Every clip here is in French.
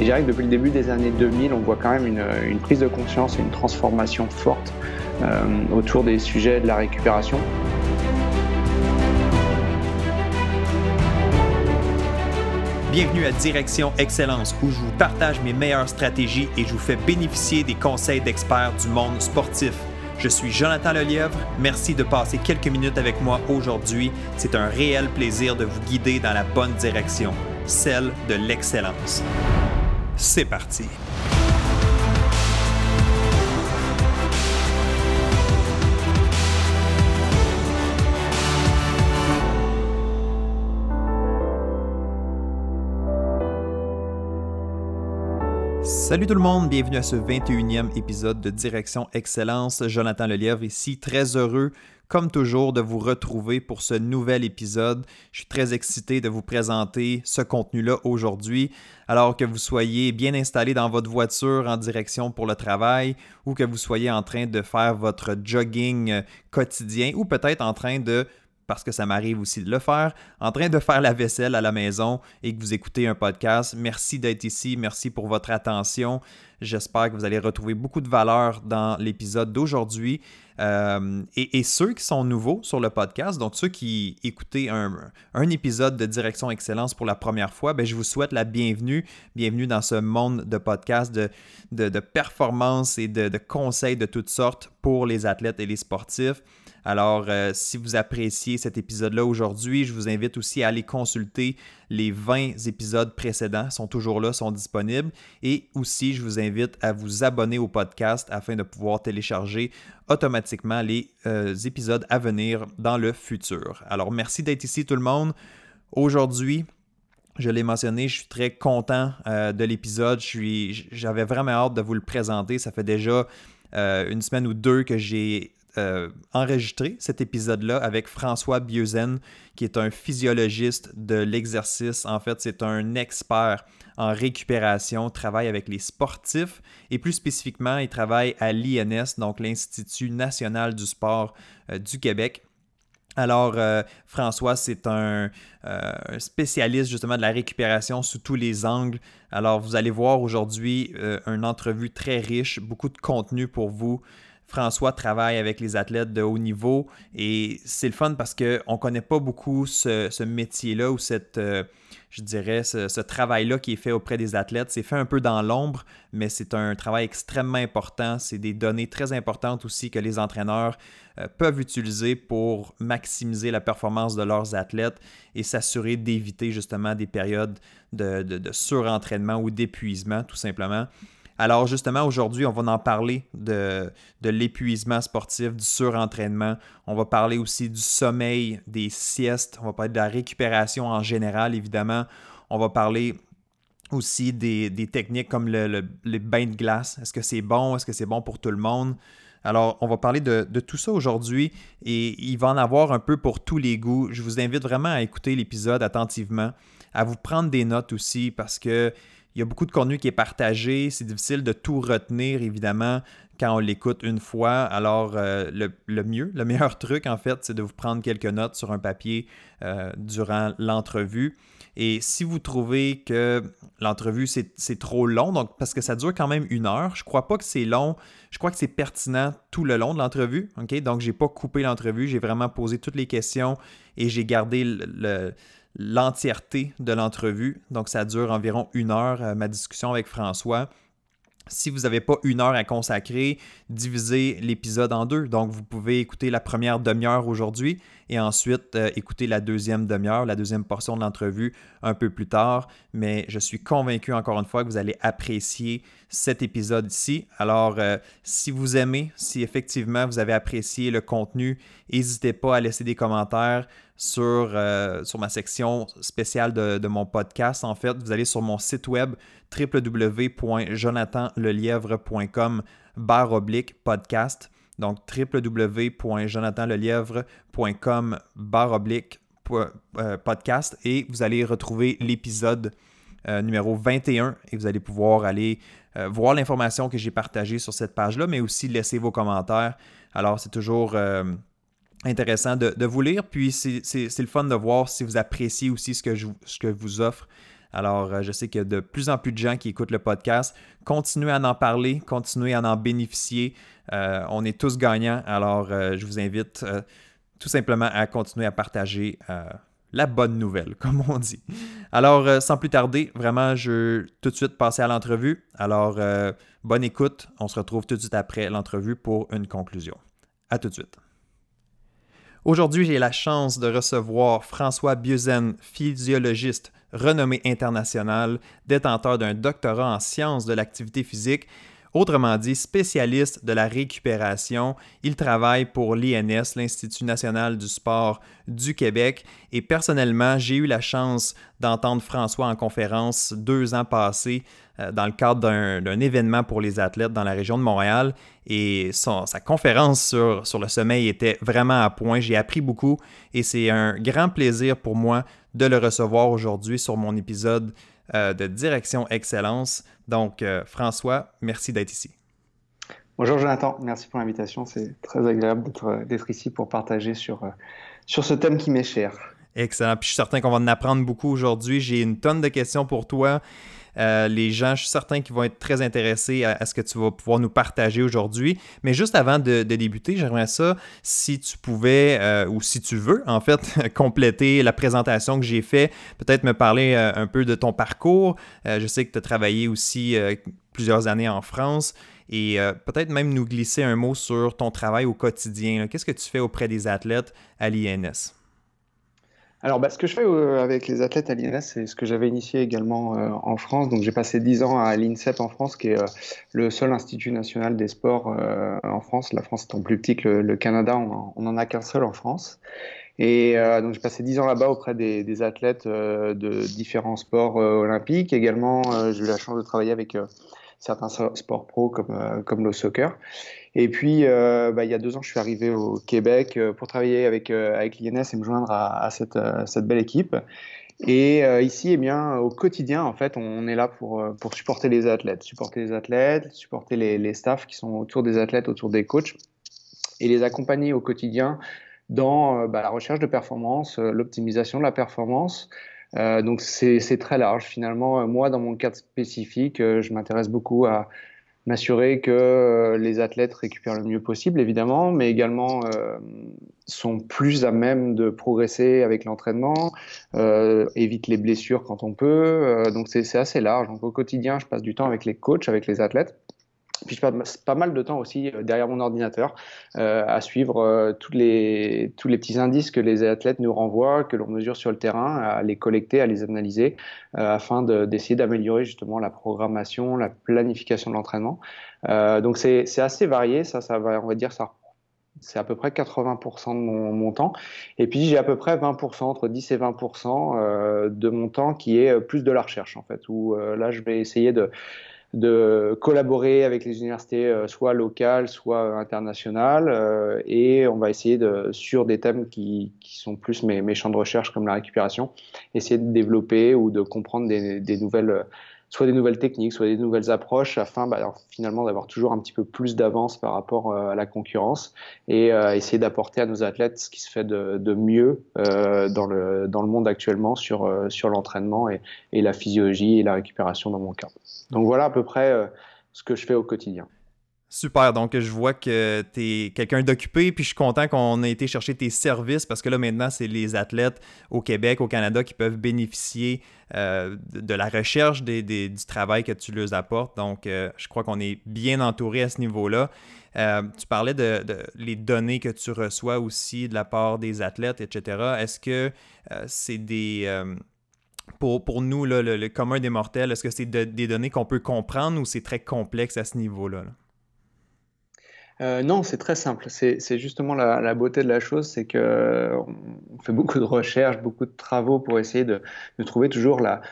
Et je dirais que depuis le début des années 2000, on voit quand même une, prise de conscience et une transformation forte autour des sujets de la récupération. Bienvenue à Direction Excellence où je vous partage mes meilleures stratégies et je vous fais bénéficier des conseils d'experts du monde sportif. Je suis Jonathan Lelièvre. Merci de passer quelques minutes avec moi aujourd'hui. C'est un réel plaisir de vous guider dans la bonne direction, celle de l'excellence. C'est parti. Salut tout le monde, bienvenue à ce 21e épisode de Direction Excellence. Jonathan Lelièvre ici, très heureux comme toujours de vous retrouver pour ce nouvel épisode. Je suis très excité de vous présenter ce contenu-là aujourd'hui, alors que vous soyez bien installé dans votre voiture en direction pour le travail ou que vous soyez en train de faire votre jogging quotidien ou peut-être en train de parce que ça m'arrive aussi de le faire, en train de faire la vaisselle à la maison et que vous écoutez un podcast. Merci d'être ici, merci pour votre attention. J'espère que vous allez retrouver beaucoup de valeur dans l'épisode d'aujourd'hui. Euh, et, ceux qui sont nouveaux sur le podcast, donc ceux qui écoutez un, épisode de Direction Excellence pour la première fois, ben, je vous souhaite la bienvenue. Bienvenue dans ce monde de podcast, de, de, performance et de conseils de toutes sortes pour les athlètes et les sportifs. Alors, euh, si vous appréciez cet épisode-là aujourd'hui, je vous invite aussi à aller consulter les 20 épisodes précédents, sont toujours là, sont disponibles. Et aussi, je vous invite à vous abonner au podcast afin de pouvoir télécharger automatiquement les euh, épisodes à venir dans le futur. Alors, merci d'être ici tout le monde. Aujourd'hui, je l'ai mentionné, je suis très content euh, de l'épisode. J'avais vraiment hâte de vous le présenter. Ça fait déjà une semaine ou deux que j'ai euh, enregistré cet épisode-là avec François Bieuzen, qui est un physiologiste de l'exercice. En fait, c'est un expert en récupération, travaille avec les sportifs et plus spécifiquement, il travaille à l'INS, donc l'Institut national du sport euh, du Québec. Alors, euh, François, c'est un, spécialiste justement de la récupération sous tous les angles. Alors, vous allez voir aujourd'hui une entrevue très riche, beaucoup de contenu pour vous. François travaille avec les athlètes de haut niveau et c'est le fun parce qu'on ne connaît pas beaucoup ce, métier-là ou cette, euh, ce, travail-là qui est fait auprès des athlètes. C'est fait un peu dans l'ombre, mais c'est un travail extrêmement important. C'est des données très importantes aussi que les entraîneurs euh, peuvent utiliser pour maximiser la performance de leurs athlètes et s'assurer d'éviter justement des périodes de, de surentraînement ou d'épuisement, tout simplement. Alors justement, aujourd'hui, on va en parler de, l'épuisement sportif, du surentraînement. On va parler aussi du sommeil, des siestes. On va parler de la récupération en général, évidemment. On va parler aussi des, techniques comme le, les bains de glace. Est-ce que c'est bon? Est-ce que c'est bon pour tout le monde? Alors, on va parler de tout ça aujourd'hui et il va en avoir un peu pour tous les goûts. Je vous invite vraiment à écouter l'épisode attentivement, à vous prendre des notes aussi parce que il y a beaucoup de contenu qui est partagé. C'est difficile de tout retenir, évidemment, quand on l'écoute une fois. Alors, euh, le, mieux, le meilleur truc, en fait, c'est de vous prendre quelques notes sur un papier euh, durant l'entrevue. Et si vous trouvez que l'entrevue, c'est trop long, donc parce que ça dure quand même une heure, je crois pas que c'est long. Je crois que c'est pertinent tout le long de l'entrevue. OK? Donc, j'ai pas coupé l'entrevue. J'ai vraiment posé toutes les questions et j'ai gardé le l'entièreté de l'entrevue. Donc, ça dure environ une heure, euh, ma discussion avec François. Si vous n'avez pas une heure à consacrer, divisez l'épisode en deux. Donc, vous pouvez écouter la première demi-heure aujourd'hui et ensuite euh, écouter la deuxième demi-heure, la deuxième portion de l'entrevue un peu plus tard. Mais je suis convaincu encore une fois que vous allez apprécier cet épisode ici. Alors, euh, si vous aimez, si effectivement vous avez apprécié le contenu, n'hésitez pas à laisser des commentaires sur, euh, ma section spéciale de, de, mon podcast. En fait, vous allez sur mon site web www.jonathanlelièvre.com barre oblique podcast. Donc www.jonathanlelièvre.com barre oblique euh, podcast et vous allez retrouver l'épisode euh, numéro 21 et vous allez pouvoir aller voir l'information que j'ai partagée sur cette page-là, mais aussi laisser vos commentaires. Alors, c'est toujours intéressant de, vous lire. Puis c'est le fun de voir si vous appréciez aussi ce que je, ce que vous offre Alors, je sais qu'il y a de plus en plus de gens qui écoutent le podcast. Continuez à en parler, continuez à en bénéficier. on est tous gagnants. Alors, je vous invite tout simplement à continuer à partager la bonne nouvelle, comme on dit. Alors, euh, sans plus tarder, vraiment, je tout de suite passer à l'entrevue. Alors, euh, bonne écoute. On se retrouve tout de suite après l'entrevue pour une conclusion. À tout de suite. Aujourd'hui, j'ai la chance de recevoir François Bieuzen, physiologiste renommé international, détenteur d'un doctorat en sciences de l'activité physique Autrement dit, spécialiste de la récupération, il travaille pour l'INS, l'Institut national du sport du Québec, et personnellement, j'ai eu la chance d'entendre François en conférence deux ans passés euh, dans le cadre d'un événement pour les athlètes dans la région de Montréal. Et sa conférence sur, sur le sommeil était vraiment à point. J'ai appris beaucoup et c'est un grand plaisir pour moi de le recevoir aujourd'hui sur mon épisode euh, de Direction Excellence. Donc, euh, François, merci d'être ici. Bonjour Jonathan, merci pour l'invitation. C'est très agréable d'être ici pour partager sur, euh, sur ce thème qui m'est cher. Excellent. Puis je suis certain qu'on va en apprendre beaucoup aujourd'hui. J'ai une tonne de questions pour toi. Euh, les gens, je suis certain qu'ils vont être très intéressés à, ce que tu vas pouvoir nous partager aujourd'hui. Mais juste avant de, débuter, j'aimerais ça, si tu pouvais, euh, ou si tu veux, en fait, compléter la présentation que j'ai faite, peut-être me parler euh, un peu de ton parcours. je sais que tu as travaillé aussi plusieurs années en France et peut-être même nous glisser un mot sur ton travail au quotidien. Qu'est-ce que tu fais auprès des athlètes à l'INS? Alors, bah, ce que je fais euh, avec les athlètes à l'INS, c'est ce que j'avais initié également euh, en France. Donc, j'ai passé 10 ans à l'INSEP en France, qui est euh, le seul institut national des sports en France. La France étant plus petit que le, Canada, on n'en a qu'un seul en France. Et donc, j'ai passé 10 ans là-bas auprès des, athlètes de différents sports olympiques. Également, j'ai eu la chance de travailler avec certains sports pro comme le soccer. Et puis, euh, bah, il y a deux ans, je suis arrivé au Québec euh, pour travailler avec, euh, avec l'INS et me joindre à, cette, belle équipe. Et ici, eh bien, au quotidien, en fait, on est là pour, pour supporter les athlètes, supporter les athlètes, supporter les, staffs qui sont autour des athlètes, autour des coachs, et les accompagner au quotidien dans bah, la recherche de performance, l'optimisation de la performance. Donc c'est très large finalement. Moi, dans mon cadre spécifique, je m'intéresse beaucoup à, m'assurer que euh, les athlètes récupèrent le mieux possible, évidemment, mais également euh, sont plus à même de progresser avec l'entraînement, euh, évite les blessures quand on peut. Euh, donc c'est assez large. Donc au quotidien, je passe du temps avec les coachs, avec les athlètes. Puis je passe pas mal de temps aussi euh, derrière mon ordinateur euh, à suivre euh, tous, les, tous les petits indices que les athlètes nous renvoient, que l'on mesure sur le terrain, à les collecter, à les analyser, euh, afin d'essayer d'améliorer justement la programmation, la planification de l'entraînement. Euh, donc c'est assez varié, ça, ça va, on va dire, ça c'est à peu près 80% de mon, mon, temps. Et puis j'ai à peu près 20%, entre 10 et 20% euh, de mon temps qui est plus de la recherche en fait, où là je vais essayer de de collaborer avec les universités euh, soit locales, soit internationales, euh, et on va essayer de, sur des thèmes qui, qui sont plus mes, mes, champs de recherche comme la récupération, essayer de développer ou de comprendre des, des nouvelles soit des nouvelles techniques, soit des nouvelles approches, afin bah, finalement d'avoir toujours un petit peu plus d'avance par rapport euh, à la concurrence et euh, essayer d'apporter à nos athlètes ce qui se fait de, mieux euh, dans, le, dans le monde actuellement sur, sur l'entraînement et, et, la physiologie et la récupération dans mon cas. Donc voilà à peu près ce que je fais au quotidien. Super, donc je vois que tu es quelqu'un d'occupé, puis je suis content qu'on ait été chercher tes services parce que là maintenant, c'est les athlètes au Québec, au Canada qui peuvent bénéficier euh, de la recherche des, du travail que tu leur apportes. Donc euh, je crois qu'on est bien entouré à ce niveau-là. Euh, tu parlais de, les données que tu reçois aussi de la part des athlètes, etc. Est-ce que c'est des pour, nous, le, commun des mortels, est-ce que c'est de, des données qu'on peut comprendre ou c'est très complexe à ce niveau-là? là? Euh, non, c'est très simple. C'est justement la, beauté de la chose, c'est que on fait beaucoup de recherches, beaucoup de travaux pour essayer de, de trouver toujours la,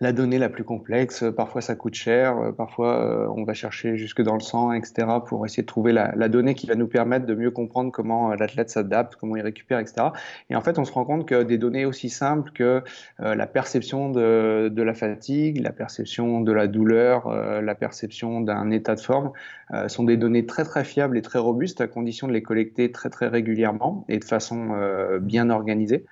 la donnée la plus complexe. Parfois, ça coûte cher. Euh, parfois, euh, on va chercher jusque dans le sang, etc., pour essayer de trouver la, la donnée qui va nous permettre de mieux comprendre comment euh, l'athlète s'adapte, comment il récupère, etc. Et en fait, on se rend compte que des données aussi simples que la perception de, de, la fatigue, la perception de la douleur, la perception d'un état de forme, sont des données très très fiables et très robustes à condition de les collecter très très régulièrement et de façon bien organisée.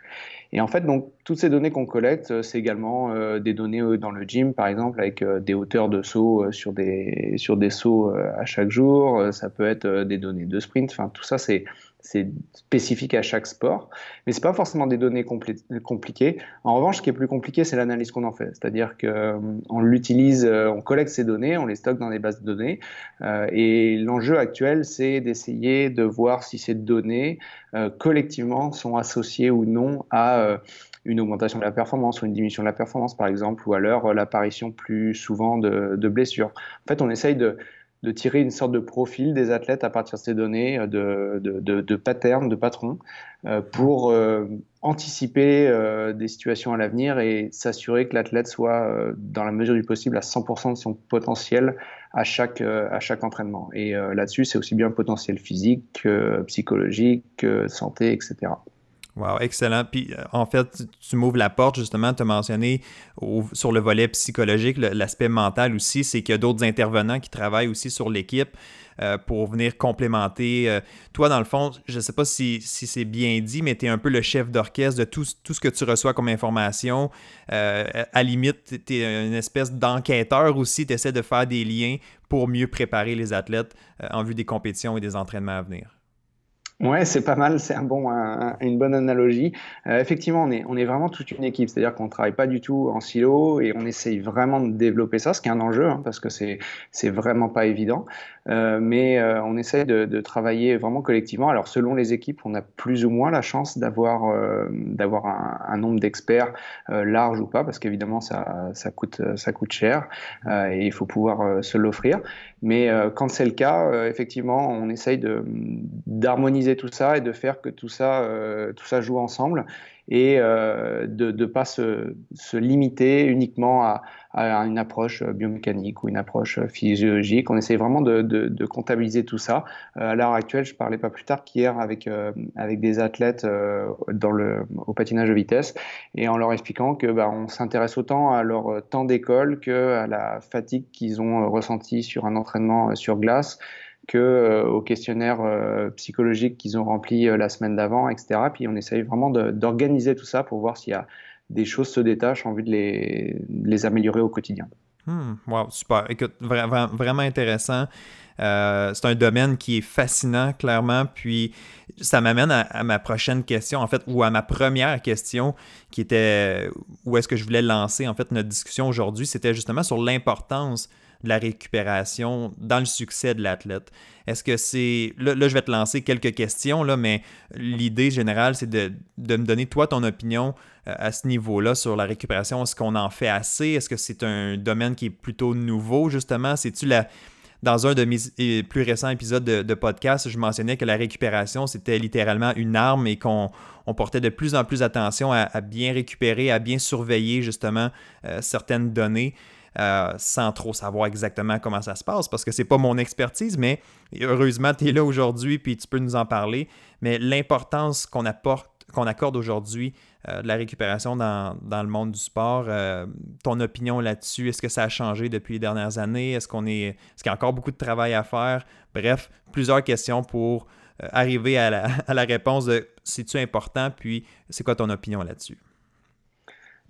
Et en fait, donc, toutes ces données qu'on collecte, c'est également des données dans le gym, par exemple, avec des hauteurs de saut sur des, sur des sauts à chaque jour. Ça peut être des données de sprint. Enfin, tout ça, c'est c'est spécifique à chaque sport, mais c'est pas forcément des données compliquées. En revanche, ce qui est plus compliqué, c'est l'analyse qu'on en fait. C'est-à-dire qu'on euh, l'utilise, euh, on collecte ces données, on les stocke dans des bases de données, euh, et l'enjeu actuel, c'est d'essayer de voir si ces données collectivement sont associées ou non à une augmentation de la performance ou une diminution de la performance, par exemple, ou alors l'apparition plus souvent de, de blessures. En fait, on essaye de de tirer une sorte de profil des athlètes à partir de ces données, euh, de, de, de, patterns, de patrons, euh, pour euh, anticiper des situations à l'avenir et s'assurer que l'athlète soit, dans la mesure du possible, à 100% de son potentiel à chaque, à chaque entraînement. Et là-dessus, c'est aussi bien potentiel physique, psychologique, santé, etc. Wow, excellent. Puis euh, en fait, tu, m'ouvres la porte justement, tu as mentionné sur le volet psychologique, l'aspect mental aussi, c'est qu'il y a d'autres intervenants qui travaillent aussi sur l'équipe euh, pour venir complémenter. Euh, toi, dans le fond, je ne sais pas si, c'est bien dit, mais tu es un peu le chef d'orchestre de tout, tout, ce que tu reçois comme information. à limite, tu es une espèce d'enquêteur aussi, tu essaies de faire des liens pour mieux préparer les athlètes en vue des compétitions et des entraînements à venir. Ouais, c'est pas mal, c'est un bon, une bonne analogie. Euh, effectivement, on est, on est vraiment toute une équipe, c'est-à-dire qu'on travaille pas du tout en silo et on essaye vraiment de développer ça, ce qui est un enjeu hein, parce que c'est, c'est vraiment pas évident. Euh, mais euh, on essaye de, de, travailler vraiment collectivement. Alors, selon les équipes, on a plus ou moins la chance d'avoir, euh, d'avoir un, un, nombre d'experts large ou pas, parce qu'évidemment, ça, ça coûte, ça coûte cher et il faut pouvoir se l'offrir. Mais quand c'est le cas, effectivement, on essaye de, d'harmoniser tout ça et de faire que tout ça, euh, tout ça joue ensemble et euh, de ne pas se, se, limiter uniquement à, à, une approche biomécanique ou une approche physiologique. On essaie vraiment de, de, de comptabiliser tout ça. Euh, à l'heure actuelle, je parlais pas plus tard qu'hier avec, avec des athlètes dans le, au patinage de vitesse et en leur expliquant que bah, on s'intéresse autant à leur temps d'école que à la fatigue qu'ils ont ressenti sur un entraînement sur glace que euh, aux questionnaires euh, psychologiques qu'ils ont remplis euh, la semaine d'avant, etc. Puis on essaye vraiment d'organiser tout ça pour voir s'il y a des choses se détachent en vue de les, les améliorer au quotidien. Hmm, wow, super. Écoute, vraiment intéressant. c'est un domaine qui est fascinant, clairement. Puis ça m'amène à, à, ma prochaine question, en fait, ou à ma première question, qui était où est-ce que je voulais lancer, en fait, notre discussion aujourd'hui. C'était justement sur l'importance de la récupération dans le succès de l'athlète. Est-ce que c'est... Là, je vais te lancer quelques questions, là, mais l'idée générale, c'est de, me donner, toi, ton opinion euh, à ce niveau-là sur la récupération. Est-ce qu'on en fait assez? Est-ce que c'est un domaine qui est plutôt nouveau, justement? C'est-tu la... Dans un de mes plus récents épisodes de, podcast, je mentionnais que la récupération, c'était littéralement une arme et qu'on portait de plus en plus attention à, bien récupérer, à bien surveiller justement euh, certaines données. Euh, sans trop savoir exactement comment ça se passe parce que c'est pas mon expertise, mais heureusement, tu es là aujourd'hui puis tu peux nous en parler. Mais l'importance qu'on apporte qu'on accorde aujourd'hui euh, de la récupération dans, le monde du sport. Euh, ton opinion là-dessus, est-ce que ça a changé depuis les dernières années? Est-ce qu'on est. Est-ce qu'il y a encore beaucoup de travail à faire? Bref, plusieurs questions pour arriver à la, à la réponse de c'est-tu important, puis c'est quoi ton opinion là-dessus?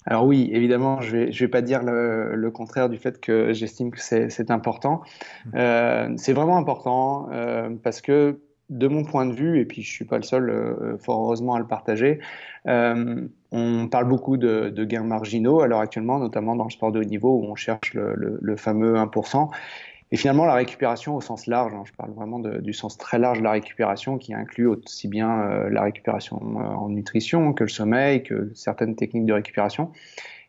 Alors oui, évidemment, je ne vais, je vais pas dire le, le, contraire du fait que j'estime que c'est important. Mmh. Euh, c'est vraiment important euh, parce que de mon point de vue, et puis je suis pas le seul, euh, fort heureusement, à le partager, euh, on parle beaucoup de, de, gains marginaux à l'heure actuellement, notamment dans le sport de haut niveau où on cherche le, le, le fameux 1%. Et finalement, la récupération au sens large, hein, je parle vraiment du sens très large de la récupération, qui inclut aussi bien euh, la récupération euh, en nutrition que le sommeil, que certaines techniques de récupération.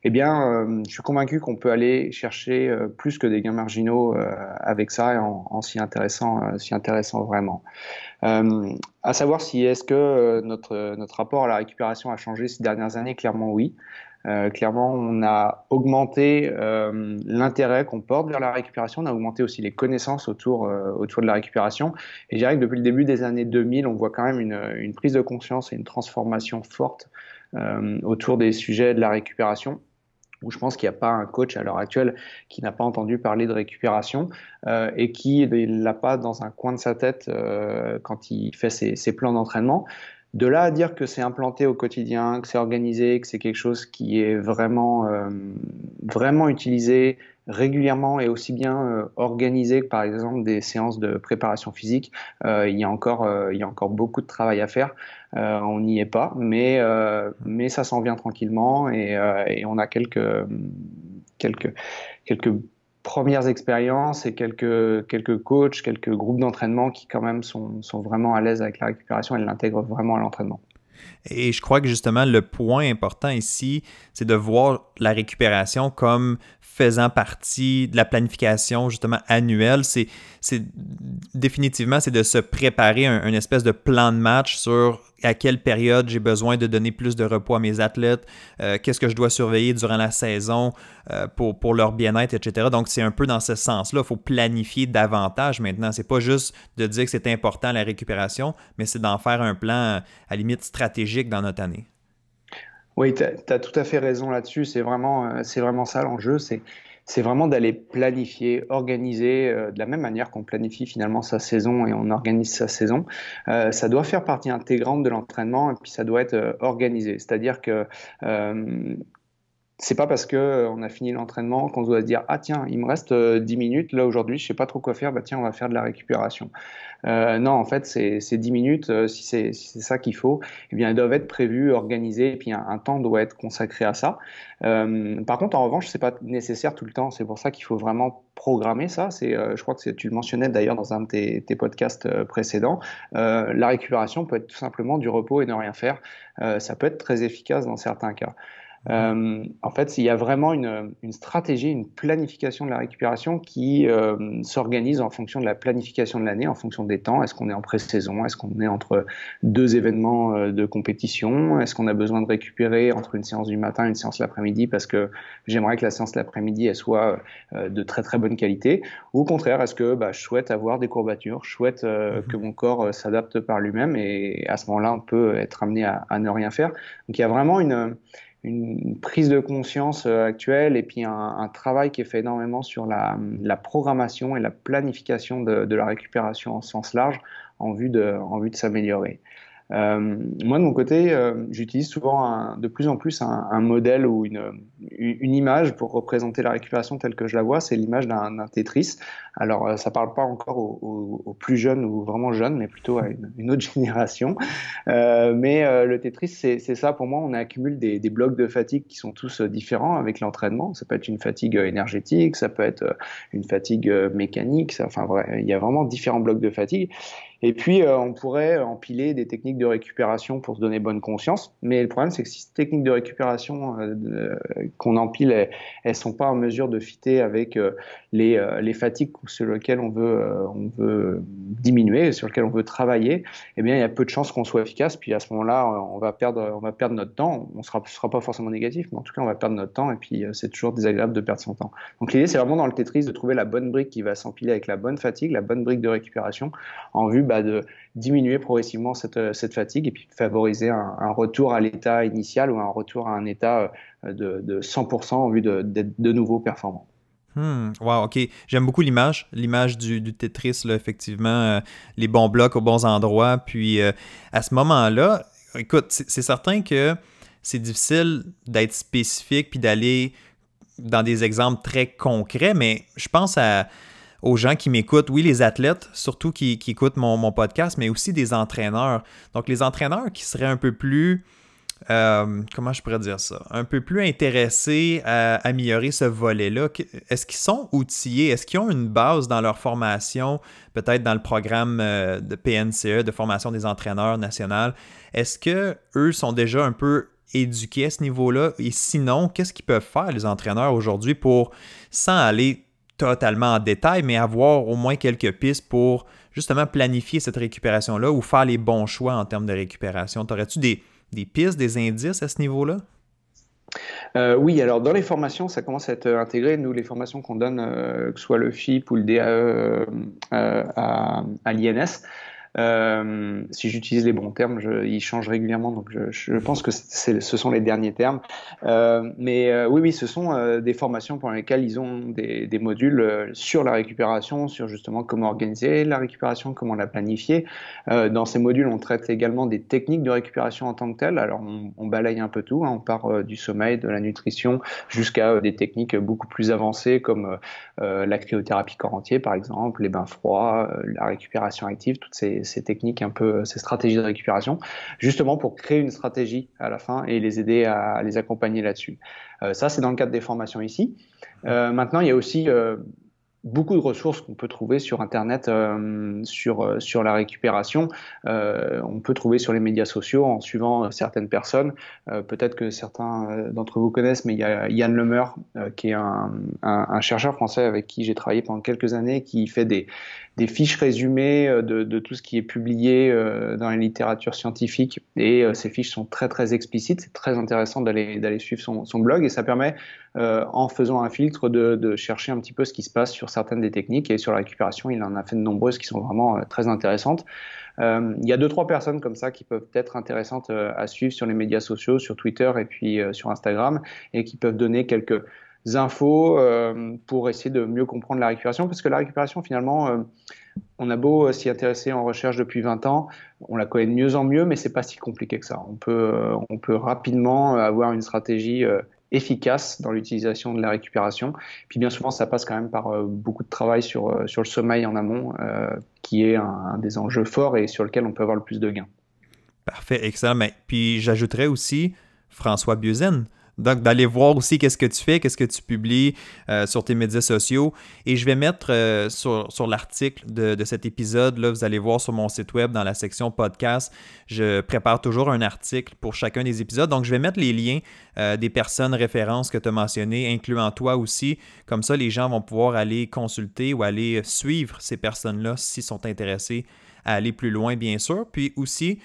Eh bien, euh, je suis convaincu qu'on peut aller chercher plus que des gains marginaux avec ça, en, en s'y intéressant, intéressant vraiment. à savoir si est-ce que notre notre rapport à la récupération a changé ces dernières années, clairement oui. Euh, clairement, on a augmenté euh, l'intérêt qu'on porte vers la récupération, on a augmenté aussi les connaissances autour, euh, autour de la récupération. Et je dirais que depuis le début des années 2000, on voit quand même une, prise de conscience et une transformation forte autour des sujets de la récupération où je pense qu'il n'y a pas un coach à l'heure actuelle qui n'a pas entendu parler de récupération et qui ne l'a pas dans un coin de sa tête quand il fait ses plans d'entraînement. De là à dire que c'est implanté au quotidien, que c'est organisé, que c'est quelque chose qui est vraiment, euh, vraiment utilisé régulièrement et aussi bien euh, organisé que par exemple des séances de préparation physique, euh, il, y a encore, il y a encore beaucoup de travail à faire. on n'y est pas, mais, mais ça s'en vient tranquillement et, et, on a quelques, quelques, quelques premières expériences et quelques, quelques coachs, quelques groupes d'entraînement qui quand même sont, sont vraiment à l'aise avec la récupération et l'intègrent vraiment à l'entraînement. Et je crois que justement, le point important ici, c'est de voir la récupération comme faisant partie de la planification justement annuelle. C'est, définitivement, c'est de se préparer un, une espèce de plan de match sur à quelle période j'ai besoin de donner plus de repos à mes athlètes, euh, qu'est-ce que je dois surveiller durant la saison euh, pour, leur bien-être, etc. Donc, c'est un peu dans ce sens-là. Il faut planifier davantage maintenant. C'est pas juste de dire que c'est important la récupération, mais c'est d'en faire un plan à limite stratégique dans notre année. Oui, tu as, tout à fait raison là-dessus. C'est vraiment, euh, c'est vraiment ça l'enjeu. C'est vraiment d'aller planifier, organiser euh, de la même manière qu'on planifie finalement sa saison et on organise sa saison. Euh, ça doit faire partie intégrante de l'entraînement et puis ça doit être organisé. C'est-à-dire que c'est pas parce que euh, on a fini l'entraînement qu'on doit se dire ah tiens il me reste 10 euh, minutes. Là aujourd'hui je sais pas trop quoi faire. Bah tiens on va faire de la récupération. Euh, non en fait c'est 10 minutes si c'est ça qu'il faut eh bien elles doivent être prévues organisées et puis un, temps doit être consacré à ça. Par contre en revanche c'est pas nécessaire tout le temps. C'est pour ça qu'il faut vraiment programmer ça. C'est je crois que tu le mentionnais d'ailleurs dans un de tes, tes podcasts précédents. La récupération peut être tout simplement du repos et ne rien faire. Ça peut être très efficace dans certains cas euh, en fait, il y a vraiment une, une, stratégie, une planification de la récupération qui euh, s'organise en fonction de la planification de l'année, en fonction des temps. Est-ce qu'on est en pré-saison Est-ce qu'on est entre deux événements euh, de compétition Est-ce qu'on a besoin de récupérer entre une séance du matin et une séance l'après-midi parce que j'aimerais que la séance l'après-midi elle soit euh, de très très bonne qualité Ou au contraire, est-ce que bah, je souhaite avoir des courbatures Je souhaite mm-hmm. que mon corps s'adapte par lui-même et à ce moment-là, on peut être amené à, à, ne rien faire. Donc il y a vraiment une une prise de conscience euh, actuelle et puis un, travail qui est fait énormément sur la, programmation et la planification de, la récupération en sens large en vue de s'améliorer. Euh, moi, de mon côté, euh, j'utilise souvent de plus en plus un, modèle ou une, une, image pour représenter la récupération telle que je la vois. C'est l'image d'un Tetris. Alors, euh, ça parle pas encore aux, plus jeunes ou vraiment jeunes, mais plutôt à une, autre génération. mais le Tetris, c'est ça pour moi. On accumule des, des, blocs de fatigue qui sont tous différents avec l'entraînement. Ça peut être une fatigue énergétique, ça peut être une fatigue mécanique. Enfin, il y a vraiment différents blocs de fatigue. Et puis, euh, on pourrait empiler des techniques de récupération pour se donner bonne conscience. Mais le problème, c'est que si ces techniques de récupération euh, qu'on empile, elles, ne sont pas en mesure de fitter avec euh, les, les, fatigues sur lesquelles on veut, on veut diminuer, sur lesquelles on veut travailler, eh bien, il y a peu de chances qu'on soit efficace. Puis à ce moment-là, on va perdre, on va perdre notre temps. On sera, sera pas forcément négatif, mais en tout cas, on va perdre notre temps. Et puis, c'est toujours désagréable de perdre son temps. Donc, l'idée, c'est vraiment dans le Tetris de trouver la bonne brique qui va s'empiler avec la bonne fatigue, la bonne brique de récupération, en vue bah, de diminuer progressivement cette, cette, fatigue et puis favoriser un, retour à l'état initial ou un retour à un état euh, de, de 100% en vue d'être de, nouveau performant. Hmm, wow, ok. J'aime beaucoup l'image, l'image du, Tetris, là, effectivement, euh, les bons blocs aux bons endroits. Puis euh, à ce moment-là, écoute, c'est certain que c'est difficile d'être spécifique puis d'aller dans des exemples très concrets, mais je pense à aux gens qui m'écoutent, oui, les athlètes, surtout qui, écoutent mon, podcast, mais aussi des entraîneurs. Donc, les entraîneurs qui seraient un peu plus, euh, comment je pourrais dire ça, un peu plus intéressés à améliorer ce volet-là. Est-ce qu'ils sont outillés? Est-ce qu'ils ont une base dans leur formation, peut-être dans le programme euh, de PNCE, de formation des entraîneurs nationaux? Est-ce que eux sont déjà un peu éduqués à ce niveau-là? Et sinon, qu'est-ce qu'ils peuvent faire, les entraîneurs, aujourd'hui, pour, sans aller totalement en détail, mais avoir au moins quelques pistes pour justement planifier cette récupération-là ou faire les bons choix en termes de récupération. T'aurais-tu des, des pistes, des indices à ce niveau-là? Euh, oui, alors dans les formations, ça commence à être intégré. Nous, les formations qu'on donne, euh, que ce soit le FIP ou le DAE euh, à l'INS, Euh, si j'utilise les bons termes, je, ils changent régulièrement, donc je, pense que ce sont les derniers termes. Euh, mais euh, oui, oui, ce sont des formations pour lesquelles ils ont des, modules sur la récupération, sur justement comment organiser la récupération, comment la planifier. dans ces modules, on traite également des techniques de récupération en tant que telles. Alors, on, on balaye un peu tout. Hein. On part du sommeil, de la nutrition, jusqu'à des techniques beaucoup plus avancées comme la cryothérapie corps entier, par exemple, les bains froids, la récupération active, toutes ces ces techniques, un peu ces stratégies de récupération, justement pour créer une stratégie à la fin et les aider à, les accompagner là-dessus. Euh, ça, c'est dans le cadre des formations ici. Euh, maintenant, il y a aussi euh, beaucoup de ressources qu'on peut trouver sur Internet sur, sur la récupération. On peut trouver sur les médias sociaux en suivant certaines personnes. Peut-être que certains d'entre vous connaissent, mais il y a Yann Lemeur, qui est un, un, chercheur français avec qui j'ai travaillé pendant quelques années, qui fait des, des fiches résumées de, de, tout ce qui est publié dans la littérature scientifique. Et ces fiches sont très très explicites. C'est très intéressant d'aller d'aller suivre son, son blog et ça permet, en faisant un filtre, de, de chercher un petit peu ce qui se passe sur certaines des techniques et sur la récupération, il en a fait de nombreuses qui sont vraiment euh, très intéressantes. Euh, il y a deux trois personnes comme ça qui peuvent être intéressantes euh, à suivre sur les médias sociaux, sur Twitter et puis sur Instagram, et qui peuvent donner quelques infos pour essayer de mieux comprendre la récupération, parce que la récupération finalement, on a beau s'y intéresser en recherche depuis 20 ans, on la connaît de mieux en mieux, mais c'est pas si compliqué que ça. On peut, on peut rapidement avoir une stratégie efficace dans l'utilisation de la récupération. Puis bien souvent, ça passe quand même par euh, beaucoup de travail sur, euh, sur le sommeil en amont, euh, qui est un, des enjeux forts et sur lequel on peut avoir le plus de gains. Parfait, excellent. Mais, puis j'ajouterais aussi François Bieuzen. Donc, d'aller voir aussi qu'est-ce que tu fais, qu'est-ce que tu publies euh, sur tes médias sociaux. Et je vais mettre euh, sur, l'article de, de, cet épisode, là, vous allez voir sur mon site web dans la section podcast, je prépare toujours un article pour chacun des épisodes. Donc, je vais mettre les liens euh, des personnes références que tu as mentionnées, incluant toi aussi. Comme ça, les gens vont pouvoir aller consulter ou aller suivre ces personnes-là s'ils sont intéressés à aller plus loin, bien sûr. Puis aussi,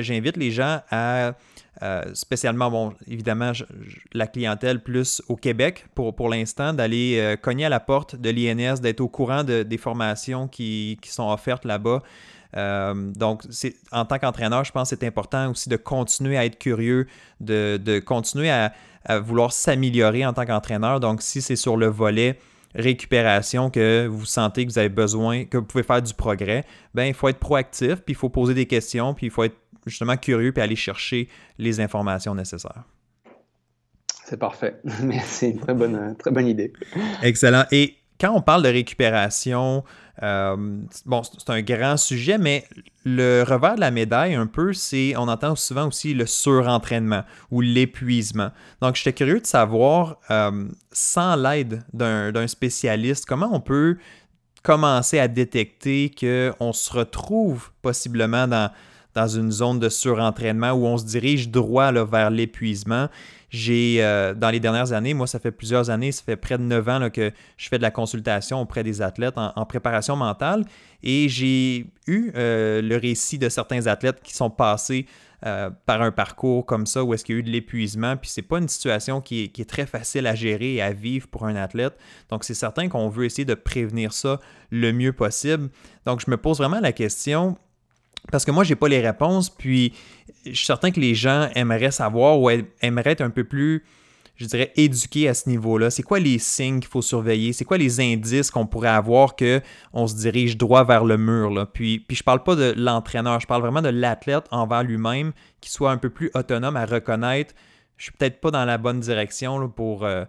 j'invite les gens à euh, spécialement, évidemment, la clientèle plus au Québec pour, l'instant, d'aller euh, cogner à la porte de l'INS, d'être au courant de, des formations qui, sont offertes là-bas. Euh, donc, en tant qu'entraîneur, je pense que c'est important aussi de continuer à être curieux, de, continuer à vouloir s'améliorer en tant qu'entraîneur. Donc, si c'est sur le volet récupération que vous sentez que vous avez besoin, que vous pouvez faire du progrès, ben il faut être proactif, puis il faut poser des questions, puis il faut être justement curieux puis aller chercher les informations nécessaires. C'est parfait. C'est une très bonne, très bonne idée. Excellent. Et quand on parle de récupération, euh, c'est un grand sujet, mais le revers de la médaille, un peu, c'est, on entend souvent aussi le surentraînement ou l'épuisement. Donc, j'étais curieux de savoir, euh, sans l'aide d'un spécialiste, comment on peut commencer à détecter qu'on se retrouve possiblement dans, dans une zone de surentraînement où on se dirige droit vers l'épuisement? J'ai, euh, dans les dernières années, moi, ça fait plusieurs années, ça fait près de neuf ans que je fais de la consultation auprès des athlètes en, préparation mentale et j'ai eu euh, le récit de certains athlètes qui sont passés euh, par un parcours comme ça où est-ce qu'il y a eu de l'épuisement, puis c'est pas une situation qui est, très facile à gérer et à vivre pour un athlète. Donc c'est certain qu'on veut essayer de prévenir ça le mieux possible. Donc je me pose vraiment la question, parce que moi, j'ai pas les réponses, puis je suis certain que les gens aimeraient savoir ou aimeraient être un peu plus, je dirais, éduqués à ce niveau-là. C'est quoi les signes qu'il faut surveiller? C'est quoi les indices qu'on pourrait avoir qu'on se dirige droit vers le mur? Puis, puis je parle pas de l'entraîneur, je parle vraiment de l'athlète envers lui-même qui soit un peu plus autonome à reconnaître je suis peut-être pas dans la bonne direction euh,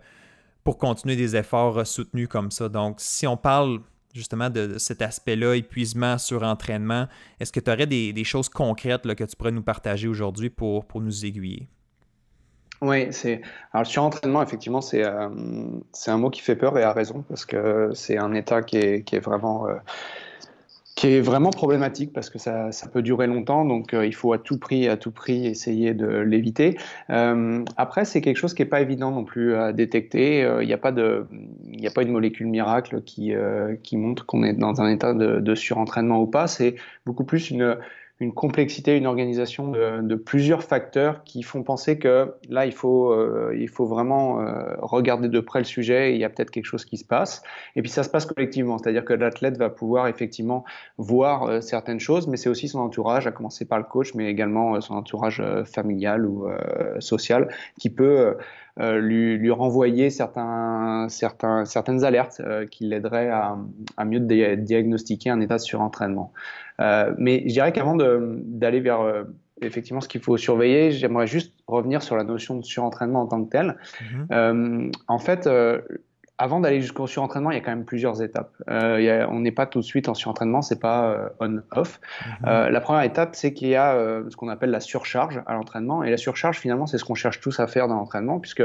pour continuer des efforts soutenus comme ça. Donc, si on parle justement de, cet aspect-là, épuisement, surentraînement. Est-ce que tu aurais des, choses concrètes là, que tu pourrais nous partager aujourd'hui pour, pour nous aiguiller? Oui, c'est. Alors, surentraînement, effectivement, c'est euh, c'est un mot qui fait peur et a raison, parce que c'est un état qui est, qui est vraiment. Euh, qui est vraiment problématique parce que ça, ça peut durer longtemps, donc euh, il faut à tout prix, à tout prix essayer de l'éviter. Euh, après, c'est quelque chose qui n'est pas évident non plus à détecter. Euh, il n'y a pas de, il a pas une molécule miracle qui qui montre qu'on est dans un état de, de surentraînement ou pas. C'est beaucoup plus une une complexité, une organisation de, plusieurs facteurs qui font penser que là, il faut, euh, il faut vraiment euh, regarder de près le sujet. il y a peut-être quelque chose qui se passe. Et puis ça se passe collectivement, c'est-à-dire que l'athlète va pouvoir effectivement voir euh, certaines choses, mais c'est aussi son entourage, à commencer par le coach, mais également son entourage familial ou social, qui peut lui, renvoyer certains, certaines alertes qui l'aideraient à, à, mieux diagnostiquer un état de surentraînement. Euh, mais je dirais qu'avant d'aller vers effectivement ce qu'il faut surveiller, j'aimerais juste revenir sur la notion de surentraînement en tant que tel. Mm-hmm. en fait, avant d'aller jusqu'au surentraînement, il y a quand même plusieurs étapes. Euh, on n'est pas tout de suite en surentraînement, c'est pas euh, on-off. Mhm. Euh, la première étape, c'est qu'il y a euh, ce qu'on appelle la surcharge à l'entraînement. Et la surcharge, finalement, c'est ce qu'on cherche tous à faire dans l'entraînement, puisque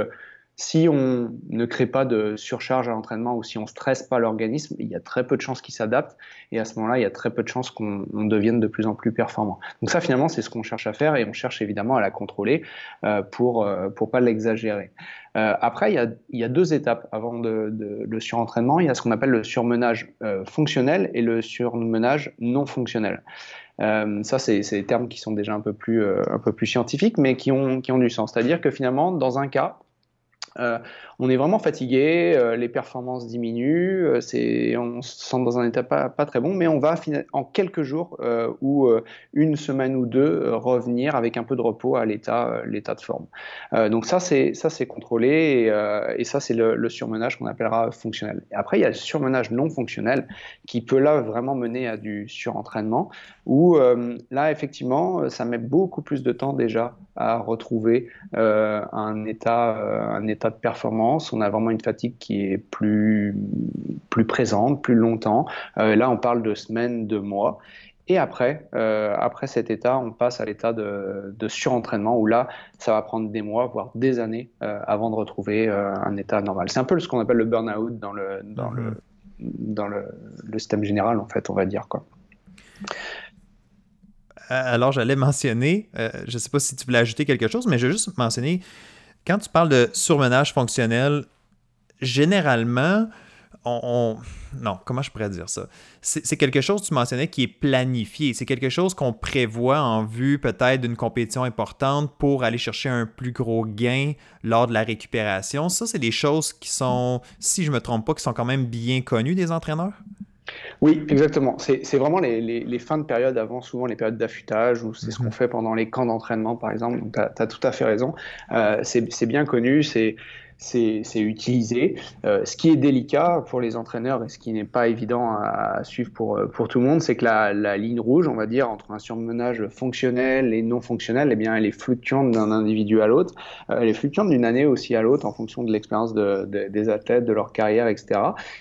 si on ne crée pas de surcharge à l'entraînement ou si on stresse pas l'organisme, il y a très peu de chances qu'il s'adapte et à ce moment-là, il y a très peu de chances qu'on devienne de plus en plus performant. Donc ça, finalement, c'est ce qu'on cherche à faire et on cherche évidemment à la contrôler euh, pour euh, pour pas l'exagérer. Euh, après, il y, a, il y a deux étapes avant de, de, le surentraînement. Il y a ce qu'on appelle le surmenage euh, fonctionnel et le surmenage non fonctionnel. Euh, ça, c'est des termes qui sont déjà un peu plus, euh, un peu plus scientifiques, mais qui ont, qui ont du sens. C'est-à-dire que finalement, dans un cas, uh, on est vraiment fatigué, euh, les performances diminuent, euh, on se sent dans un état pas, très bon, mais on va en quelques jours ou une semaine ou deux revenir avec un peu de repos à l'état, de forme. donc ça c'est contrôlé et, ça c'est le, surmenage qu'on appellera fonctionnel. Après il y a le surmenage non fonctionnel qui peut là vraiment mener à du surentraînement où là effectivement ça met beaucoup plus de temps déjà à retrouver un état de performance, on a vraiment une fatigue qui est plus, plus présente, plus longtemps. Euh, là, on parle de semaines, de mois. Et après, euh, après cet état, on passe à l'état de, surentraînement où là, ça va prendre des mois, voire des années euh, avant de retrouver un état normal. C'est un peu ce qu'on appelle le burn-out dans, le, dans, le, dans le, système général, en fait, on va dire. Quoi. Alors, j'allais mentionner, je ne sais pas si tu voulais ajouter quelque chose, mais je vais juste mentionner quand tu parles de surmenage fonctionnel, généralement, on, Non, comment je pourrais dire ça? C'est quelque chose, tu mentionnais, qui est planifié. C'est quelque chose qu'on prévoit en vue peut-être d'une compétition importante pour aller chercher un plus gros gain lors de la récupération. Ça, c'est des choses qui sont, si je ne me trompe pas, qui sont quand même bien connues des entraîneurs? Oui, exactement. C'est vraiment les, fins de période avant, souvent les périodes d'affûtage, ou c'est ce qu'on mhm. fait pendant les camps d'entraînement, par exemple. Donc, tu as, tout à fait raison. Euh, c'est bien connu, c'est c'est utilisé. Euh, ce qui est délicat pour les entraîneurs et ce qui n'est pas évident à, suivre pour, euh, pour tout le monde, c'est que la, la, ligne rouge, on va dire, entre un surmenage fonctionnel et non fonctionnel, eh bien, elle est fluctuante d'un individu à l'autre. Euh, elle est fluctuante d'une année aussi à l'autre en fonction de l'expérience de, des athlètes, de leur carrière, etc.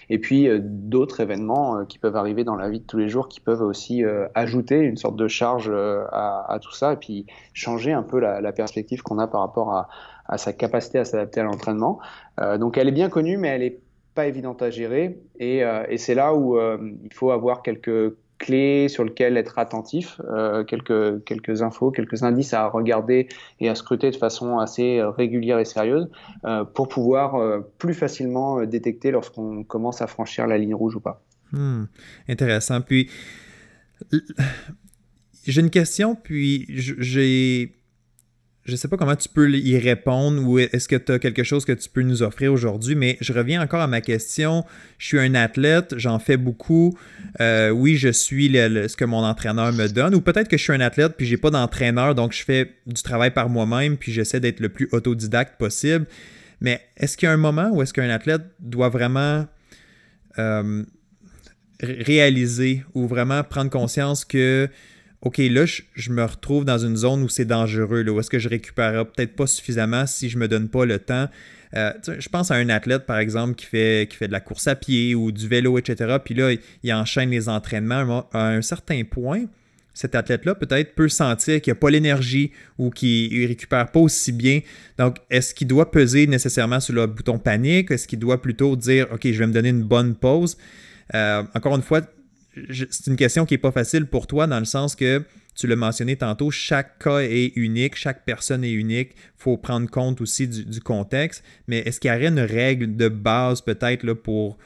Et puis d'autres événements qui peuvent arriver dans la vie de tous les jours qui peuvent aussi ajouter une sorte de charge à, à, tout ça et puis changer un peu la, la perspective qu'on a par rapport à à sa capacité à s'adapter à l'entraînement. Euh, donc elle est bien connue, mais elle n'est pas évidente à gérer. Et, euh, c'est là où euh, il faut avoir quelques clés sur lesquelles être attentif, quelques, quelques infos, quelques indices à regarder et à scruter de façon assez régulière et sérieuse pour pouvoir plus facilement détecter lorsqu'on commence à franchir la ligne rouge ou pas. Hmm. intéressant. Puis, j'ai une question, puis j'ai je ne sais pas comment tu peux y répondre ou est-ce que tu as quelque chose que tu peux nous offrir aujourd'hui, mais je reviens encore à ma question. Je suis un athlète, j'en fais beaucoup. Euh, oui, je suis ce que mon entraîneur me donne, ou peut-être que je suis un athlète puis j'ai pas d'entraîneur, donc je fais du travail par moi-même puis j'essaie d'être le plus autodidacte possible. Mais est-ce qu'il y a un moment où est-ce qu'un athlète doit vraiment euh, réaliser ou vraiment prendre conscience que OK, là, je, me retrouve dans une zone où c'est dangereux, là, où est-ce que je récupérerai peut-être pas suffisamment si je me donne pas le temps. Euh, je pense à un athlète, par exemple, qui fait, qui fait de la course à pied ou du vélo, etc. Puis là, il, enchaîne les entraînements. À un certain point, cet athlète-là peut-être peut sentir qu'il n'a pas l'énergie ou qu'il ne récupère pas aussi bien. Donc, est-ce qu'il doit peser nécessairement sur le bouton panique? Est-ce qu'il doit plutôt dire, OK, je vais me donner une bonne pause? Euh, encore une fois, c'est une question qui n'est pas facile pour toi dans le sens que tu l'as mentionné tantôt, chaque cas est unique, chaque personne est unique. Il faut prendre compte aussi du, contexte. Mais est-ce qu'il y aurait une règle de base peut-être pour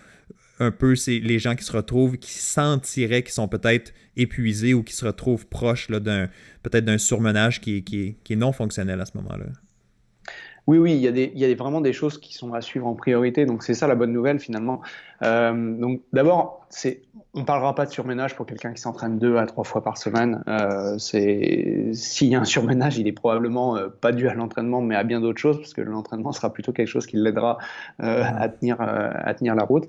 un peu les gens qui se retrouvent, qui sentiraient qu'ils sont peut-être épuisés ou qui se retrouvent proches d'un peut-être d'un surmenage qui, qui, qui est non fonctionnel à ce moment-là? Oui, oui, il y, a des, il y a vraiment des choses qui sont à suivre en priorité. Donc c'est ça la bonne nouvelle finalement. Euh, donc d'abord, c'est on parlera pas de surménage pour quelqu'un qui s'entraîne deux à trois fois par semaine. Euh, s'il y a un surménage, il est probablement euh, pas dû à l'entraînement, mais à bien d'autres choses, parce que l'entraînement sera plutôt quelque chose qui l'aidera euh, à tenir à tenir la route.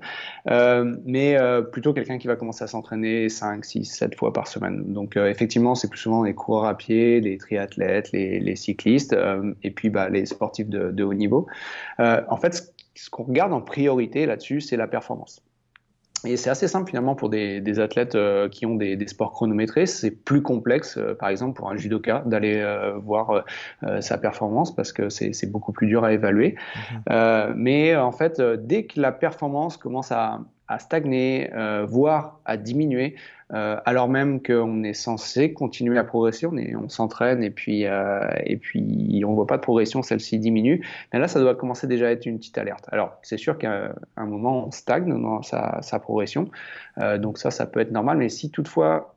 Mais plutôt quelqu'un qui va commencer à s'entraîner 5, 6, 7 fois par semaine. Donc effectivement, c'est plus souvent les coureurs à pied, les triathlètes, les, les cyclistes, et puis bah, les sportifs de, de haut niveau. en fait, ce qu'on regarde en priorité là-dessus, c'est la performance. Et c'est assez simple finalement pour des, des athlètes euh, qui ont des, des, sports chronométrés. C'est plus complexe, euh, par exemple pour un judoka, d'aller euh, voir sa performance parce que c'est beaucoup plus dur à évaluer. Mhm. mais en fait, dès que la performance commence à, à stagner, voire à diminuer, euh, alors même qu'on est censé continuer à progresser, on, on s'entraîne et puis euh, et puis on voit pas de progression, celle-ci diminue. Mais là, ça doit commencer déjà à être une petite alerte. Alors c'est sûr qu'à un moment on stagne dans sa, sa progression, euh, donc ça, ça peut être normal. Mais si toutefois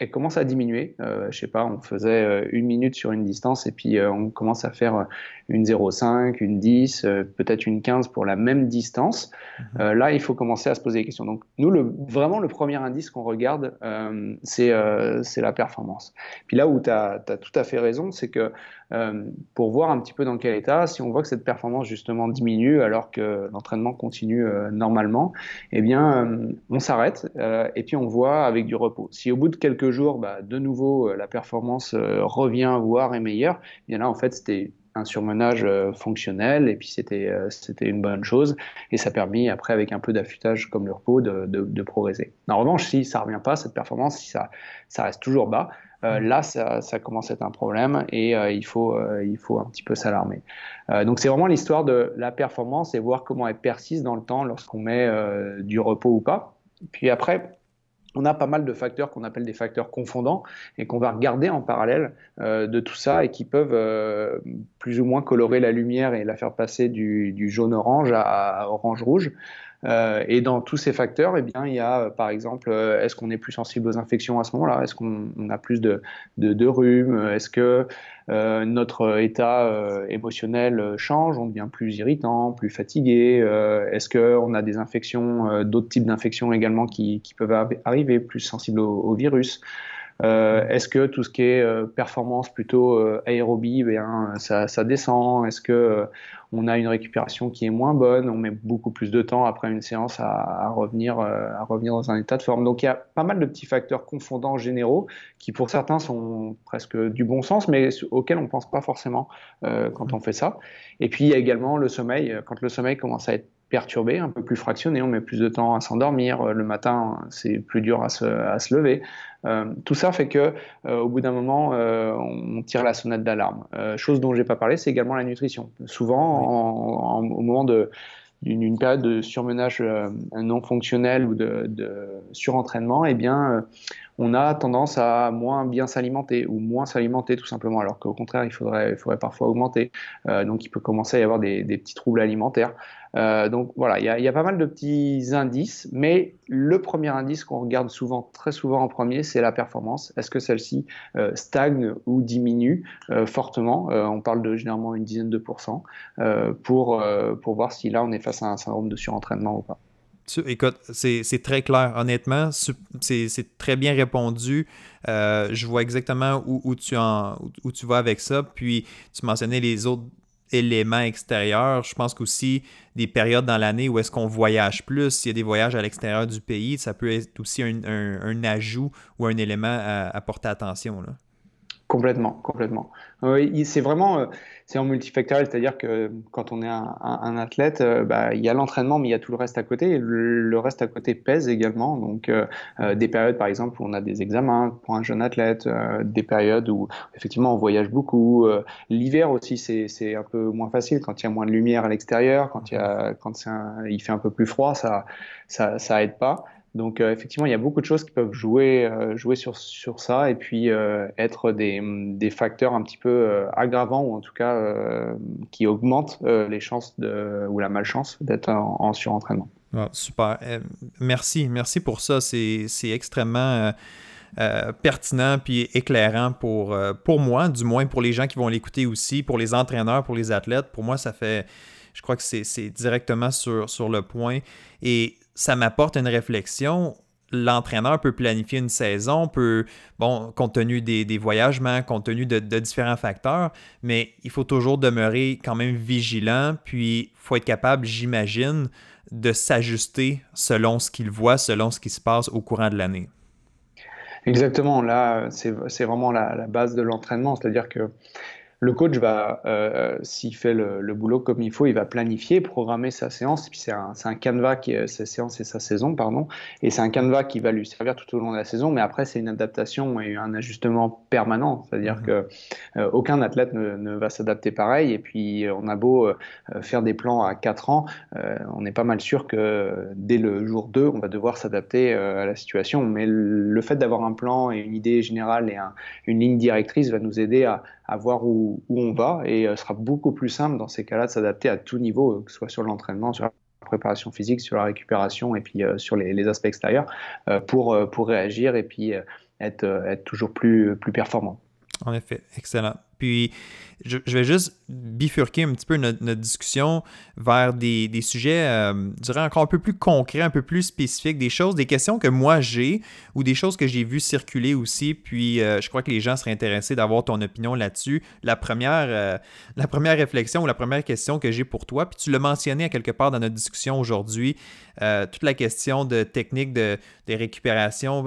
elle commence à diminuer. Euh, je sais pas, on faisait euh, une minute sur une distance et puis euh, on commence à faire une 0,5, une 10, peut-être une 15 pour la même distance. Mhm. là, il faut commencer à se poser des questions. Donc nous, le, vraiment, le premier indice qu'on regarde, c'est c'est la performance. Puis là où tu as, as, tout à fait raison, c'est que euh, pour voir un petit peu dans quel état. Si on voit que cette performance justement diminue alors que l'entraînement continue euh, normalement, eh bien, euh, on s'arrête et puis on voit avec du repos. Si au bout de quelques jours, bah, de nouveau, la performance revient, voire est meilleure, eh bien là, en fait, c'était un surmenage fonctionnel et puis c'était c'était une bonne chose et ça a permis après avec un peu d'affûtage comme le repos de, de, de, progresser. En revanche, si ça revient pas cette performance, si ça ça reste toujours bas, euh, là, ça, ça, commence à être un problème et euh, il, faut, euh, il faut un petit peu s'alarmer. donc, c'est vraiment l'histoire de la performance et voir comment elle persiste dans le temps lorsqu'on met du repos ou pas. Puis après, on a pas mal de facteurs qu'on appelle des facteurs confondants et qu'on va regarder en parallèle euh, de tout ça et qui peuvent euh, plus ou moins colorer la lumière et la faire passer du, du jaune-orange à, orange-rouge. Euh, et dans tous ces facteurs, eh bien, il y a par exemple, est-ce qu'on est plus sensible aux infections à ce moment-là? Est-ce qu'on a plus de, de, de rhume? Est-ce que euh, notre état euh, émotionnel change, on devient plus irritant, plus fatigué. Euh, est-ce qu'on a des infections, d'autres types d'infections également qui, qui, peuvent arriver, plus sensibles au, au virus? Euh, Est-ce que tout ce qui est euh, performance plutôt euh, aérobie, eh bien, ça, ça descend? Est-ce que euh, on a une récupération qui est moins bonne? On met beaucoup plus de temps après une séance à, à revenir, à revenir dans un état de forme. Donc il y a pas mal de petits facteurs confondants généraux qui pour certains sont presque du bon sens, mais auxquels on pense pas forcément quand on fait ça. Et puis il y a également le sommeil. Quand le sommeil commence à être perturbé, un peu plus fractionné, on met plus de temps à s'endormir, le matin c'est plus dur à se, à se lever. Euh, tout ça fait que euh, au bout d'un moment, euh, on tire la sonnette d'alarme. chose dont j'ai pas parlé, c'est également la nutrition. Souvent, en, au moment de d'une période de surmenage non fonctionnel ou de, de surentraînement, eh bien, on a tendance à moins bien s'alimenter ou moins s'alimenter tout simplement, alors qu'au contraire, il faudrait, il faudrait parfois augmenter. Euh, donc, il peut commencer à y avoir des, petits troubles alimentaires. Euh, donc voilà, il y, a, pas mal de petits indices, mais le premier indice qu'on regarde souvent, très souvent en premier, c'est la performance. Est-ce que celle-ci euh, stagne ou diminue fortement? On parle de généralement une dizaine de pourcents pour, pour voir si là on est face à un syndrome de surentraînement ou pas. Écoute, c'est très clair. Honnêtement, c'est très bien répondu. Euh, je vois exactement où, tu vas avec ça. Puis, tu mentionnais les autres éléments extérieurs. Je pense qu'aussi des périodes dans l'année où est-ce qu'on voyage plus, s'il y a des voyages à l'extérieur du pays, ça peut être aussi un, ajout ou un élément à, porter attention. Complètement, complètement. Oui, c'est vraiment, euh, c'est en multifactoriel, c'est-à-dire que quand on est un, athlète, euh, bah, il y a l'entraînement, mais il y a tout le reste à côté. Et le, reste à côté pèse également. Donc, euh, des périodes, par exemple, où on a des examens pour un jeune athlète, des périodes où effectivement on voyage beaucoup. L'hiver aussi, c'est un peu moins facile quand il y a moins de lumière à l'extérieur, quand il y a, quand il fait un peu plus froid, ça, ça, ça aide pas. Donc euh, effectivement, il y a beaucoup de choses qui peuvent jouer, euh, jouer sur, sur ça et puis euh, être des, des, facteurs un petit peu aggravants ou en tout cas qui augmentent les chances de, ou la malchance d'être en, en, surentraînement. super. merci, merci pour ça. C'est extrêmement pertinent puis éclairant pour, pour moi, du moins pour les gens qui vont l'écouter aussi, pour les entraîneurs, pour les athlètes. Pour moi, ça fait, je crois que c'est directement sur, sur le point. Et ça m'apporte une réflexion. L'entraîneur peut planifier une saison, peut, bon, compte tenu des, des voyagements, compte tenu de, différents facteurs, mais il faut toujours demeurer quand même vigilant, puis il faut être capable, j'imagine, de s'ajuster selon ce qu'il voit, selon ce qui se passe au courant de l'année. Exactement, là, c'est vraiment la, la, base de l'entraînement, c'est-à-dire que le coach va, euh, s'il fait le, boulot comme il faut, il va planifier, programmer sa séance. Puis c'est un, un, canevas qui est sa séance et sa saison, pardon. Et c'est un canevas qui va lui servir tout au long de la saison. Mais après, c'est une adaptation et un ajustement permanent. C'est-à-dire mmh. que euh, aucun athlète ne, va s'adapter pareil. Et puis, on a beau euh, faire des plans à 4 ans, on n'est pas mal sûr que dès le jour 2, on va devoir s'adapter à la situation. Mais le, fait d'avoir un plan et une idée générale et une ligne directrice va nous aider à, à voir où, on va et ce euh, sera beaucoup plus simple dans ces cas-là de s'adapter à tout niveau, euh, que ce soit sur l'entraînement, sur la préparation physique, sur la récupération et puis euh, sur les, aspects extérieurs pour, pour réagir et puis être, être toujours plus, plus performant. En effet, excellent. Puis, je, vais juste bifurquer un petit peu notre, discussion vers des, sujets, euh, je dirais, encore un peu plus concrets, un peu plus spécifiques, des choses, des questions que moi j'ai ou des choses que j'ai vues circuler aussi. Puis, euh, je crois que les gens seraient intéressés d'avoir ton opinion là-dessus. La première, euh, la première réflexion ou la première question que j'ai pour toi, puis tu l'as mentionné à quelque part dans notre discussion aujourd'hui, toute la question de technique de récupération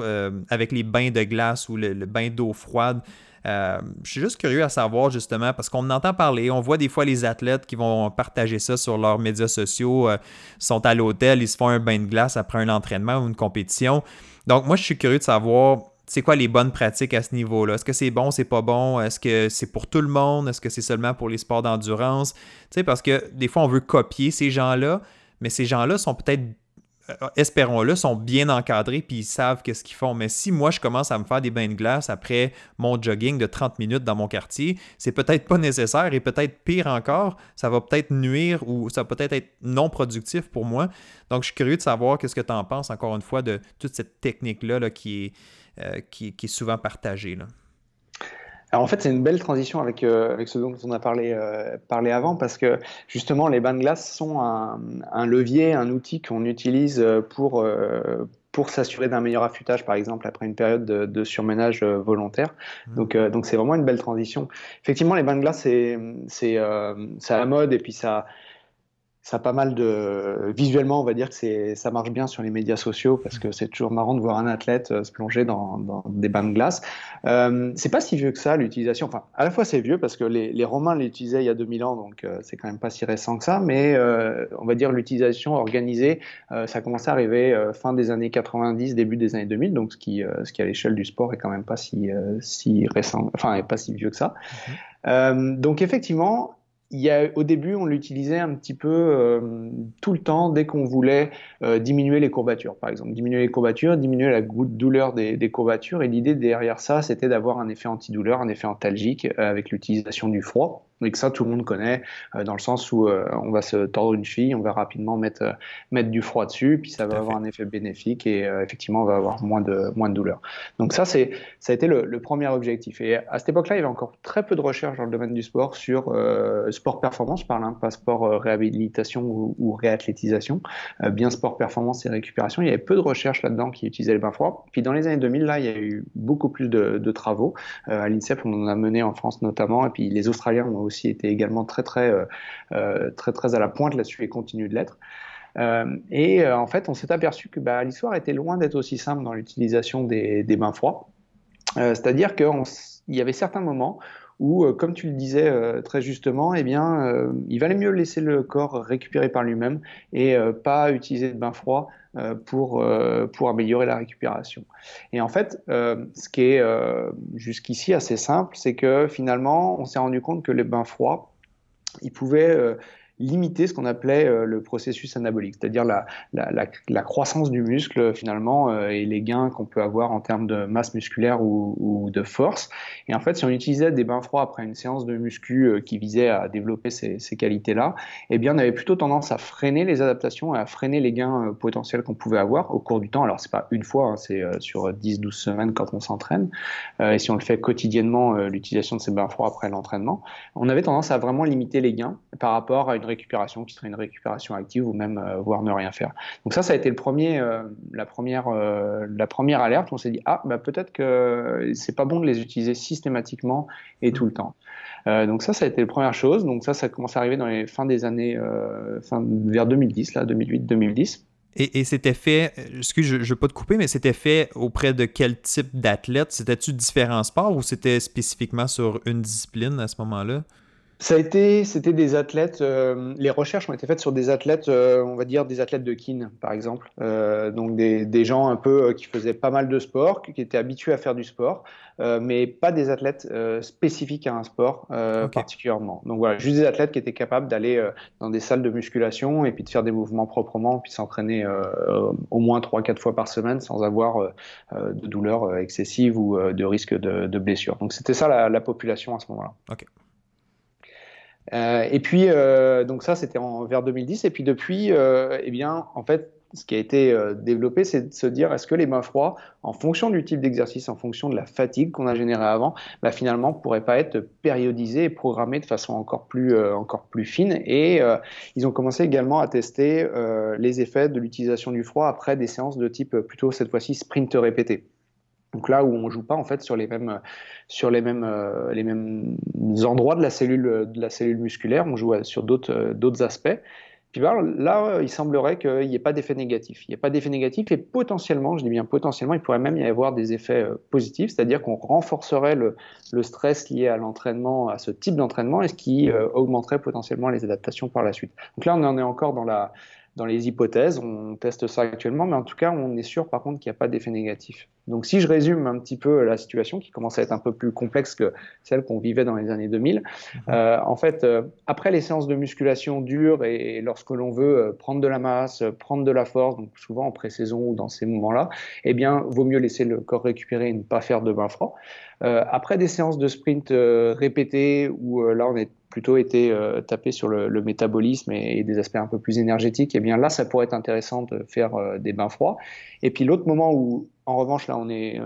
avec les bains de glace ou le bain d'eau froide. Euh, je suis juste curieux à savoir justement, parce qu'on entend parler, on voit des fois les athlètes qui vont partager ça sur leurs médias sociaux, euh, sont à l'hôtel, ils se font un bain de glace après un entraînement ou une compétition. Donc moi, je suis curieux de savoir c'est quoi les bonnes pratiques à ce niveau-là? Est-ce que c'est bon, c'est pas bon? Est-ce que c'est pour tout le monde? Est-ce que c'est seulement pour les sports d'endurance? Tu sais, parce que des fois, on veut copier ces gens-là, mais ces gens-là sont peut-être espérons-le, sont bien encadrés puis ils savent qu'est-ce qu'ils font. Mais si moi, je commence à me faire des bains de glace après mon jogging de 30 minutes dans mon quartier, c'est peut-être pas nécessaire et peut-être pire encore, ça va peut-être nuire ou ça va peut-être être non productif pour moi. Donc, je suis curieux de savoir qu'est-ce que tu en penses, encore une fois, de toute cette technique-là là, qui, est, euh, est souvent partagée. Alors en fait, c'est une belle transition avec, euh, avec ce dont on a parlé, euh, parlé avant, parce que justement, les bains de glace sont un, un levier, un outil qu'on utilise euh, pour, pour s'assurer d'un meilleur affûtage, par exemple, après une période de, de surménage volontaire. Mmh. Donc, donc c'est vraiment une belle transition. Effectivement, les bains de glace, c'est, c'est, c'est à la mode et puis ça, ça a pas mal de visuellement on va dire que c'est ça marche bien sur les médias sociaux parce que c'est toujours marrant de voir un athlète euh, se plonger dans, dans des bains de glace. Euh, c'est pas si vieux que ça l'utilisation. Enfin à la fois c'est vieux parce que les, les romains l'utilisaient il y a 2000 ans donc euh, c'est quand même pas si récent que ça mais euh, on va dire l'utilisation organisée euh, ça a commencé à arriver fin des années 90 début des années 2000 donc ce qui ce qui à l'échelle du sport est quand même pas si si récent enfin est pas si vieux que ça. Mmh. donc effectivement au début, on l'utilisait un petit peu euh, tout le temps dès qu'on voulait euh, diminuer les courbatures, par exemple. Diminuer les courbatures, diminuer la douleur des, des courbatures. Et l'idée derrière ça, c'était d'avoir un effet antidouleur, un effet antalgique euh, avec l'utilisation du froid et que ça tout le monde connaît euh, dans le sens où euh, on va se tordre une cheville, on va rapidement mettre euh, mettre du froid dessus, puis ça va avoir un effet bénéfique et effectivement on va avoir moins de moins de douleur. Donc ça c'est ça a été le, le, premier objectif. Et à cette époque-là, il y avait encore très peu de recherche dans le domaine du sport sur sport performance, je parle, hein, pas sport réhabilitation ou, ou réathlétisation, bien sport performance et récupération. Il y avait peu de recherche là-dedans qui utilisaient les bains froids. Puis dans les années 2000 là, il y a eu beaucoup plus de, de travaux. à l'INSEP, on en a mené en France notamment, et puis les Australiens ont aussi aussi été également très très euh, euh, très très à la pointe là-dessus et continue de l'être. Euh, et en fait, on s'est aperçu que bah, l'histoire était loin d'être aussi simple dans l'utilisation des, des, bains froids. C'est-à-dire qu'il y avait certains moments où, comme tu le disais très justement, eh bien, il valait mieux laisser le corps récupérer par lui-même et pas utiliser de bain froid euh, pour, euh, pour améliorer la récupération. Et en fait, euh, ce qui est jusqu'ici assez simple, c'est que finalement, on s'est rendu compte que les bains froids, ils pouvaient limiter ce qu'on appelait le processus anabolique, c'est-à-dire la, croissance du muscle finalement et les gains qu'on peut avoir en termes de masse musculaire ou, de force. Et en fait, si on utilisait des bains froids après une séance de muscu qui visait à développer ces, ces qualités-là, eh bien, on avait plutôt tendance à freiner les adaptations et à freiner les gains potentiels qu'on pouvait avoir au cours du temps. Alors, c'est pas une fois, hein, c'est sur 10-12 semaines quand on s'entraîne. et si on le fait quotidiennement, l'utilisation de ces bains froids après l'entraînement, on avait tendance à vraiment limiter les gains par rapport à une récupération qui serait une récupération active ou même euh, voire ne rien faire. Donc ça, ça a été le premier, euh, la première, euh, la première alerte. On s'est dit ah bah peut-être que c'est pas bon de les utiliser systématiquement et tout le temps. donc ça, ça a été la première chose. Donc ça, ça a commencé à arriver dans les fins des années, fin, vers 2010, là, 2008-2010. Et, c'était fait, excuse, je ne veux pas te couper, mais c'était fait auprès de quel type d'athlète? C'était-tu différents sports ou c'était spécifiquement sur une discipline à ce moment-là? Ça a été, c'était des athlètes. Euh, les recherches ont été faites sur des athlètes, euh, on va dire des athlètes de kin, par exemple. Euh, donc des, des, gens un peu qui faisaient pas mal de sport, qui étaient habitués à faire du sport, mais pas des athlètes spécifiques à un sport particulièrement. Donc voilà, juste des athlètes qui étaient capables d'aller dans des salles de musculation et puis de faire des mouvements proprement, puis s'entraîner au moins 3-4 fois par semaine sans avoir de douleurs excessives ou de risque de, de blessure. Donc c'était ça la, la population à ce moment-là. Ok. Euh, et puis, euh, donc ça, c'était vers 2010. Et puis depuis, euh, eh bien, en fait, ce qui a été développé, c'est de se dire est-ce que les bains froids, en fonction du type d'exercice, en fonction de la fatigue qu'on a générée avant, bah, finalement, pourraient pas être périodisés et programmés de façon encore plus, encore plus fine. Et ils ont commencé également à tester les effets de l'utilisation du froid après des séances de type plutôt cette fois-ci sprint répété. Donc là où on joue pas en fait sur les mêmes sur les mêmes euh, les mêmes endroits de la cellule de la cellule musculaire, on joue sur d'autres euh, d'autres aspects. Puis bah, là, il semblerait qu'il n'y ait pas d'effet négatif. Il n'y a pas d'effet négatif et potentiellement, je dis bien potentiellement, il pourrait même y avoir des effets euh, positifs, c'est-à-dire qu'on renforcerait le, le, stress lié à l'entraînement, à ce type d'entraînement, et ce qui augmenterait potentiellement les adaptations par la suite. Donc là, on en est encore dans la dans les hypothèses, on teste ça actuellement, mais en tout cas, on est sûr par contre qu'il n'y a pas d'effet négatif. Donc si je résume un petit peu la situation, qui commence à être un peu plus complexe que celle qu'on vivait dans les années 2000, mhm. euh, en fait, euh, après les séances de musculation dures et, lorsque l'on veut euh, prendre de la masse, prendre de la force, donc souvent en pré-saison ou dans ces moments-là, eh bien, vaut mieux laisser le corps récupérer et ne pas faire de bain froid. après des séances de sprint répétées, où là on est plutôt été euh, tapé sur le, métabolisme et, des aspects un peu plus énergétiques, et bien là, ça pourrait être intéressant de faire euh, des bains froids. Et puis l'autre moment où, en revanche, là, on, euh,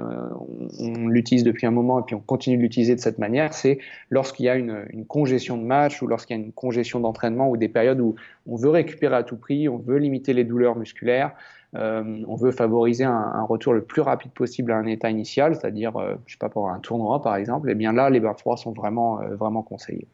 on, l'utilise depuis un moment et puis on continue de l'utiliser de cette manière, c'est lorsqu'il y a une, congestion de match ou lorsqu'il y a une congestion d'entraînement ou des périodes où on veut récupérer à tout prix, on veut limiter les douleurs musculaires, on veut favoriser un, retour le plus rapide possible à un état initial, c'est-à-dire, je sais pas, pour un tournoi par exemple, et bien là, les bains froids sont vraiment, vraiment conseillés.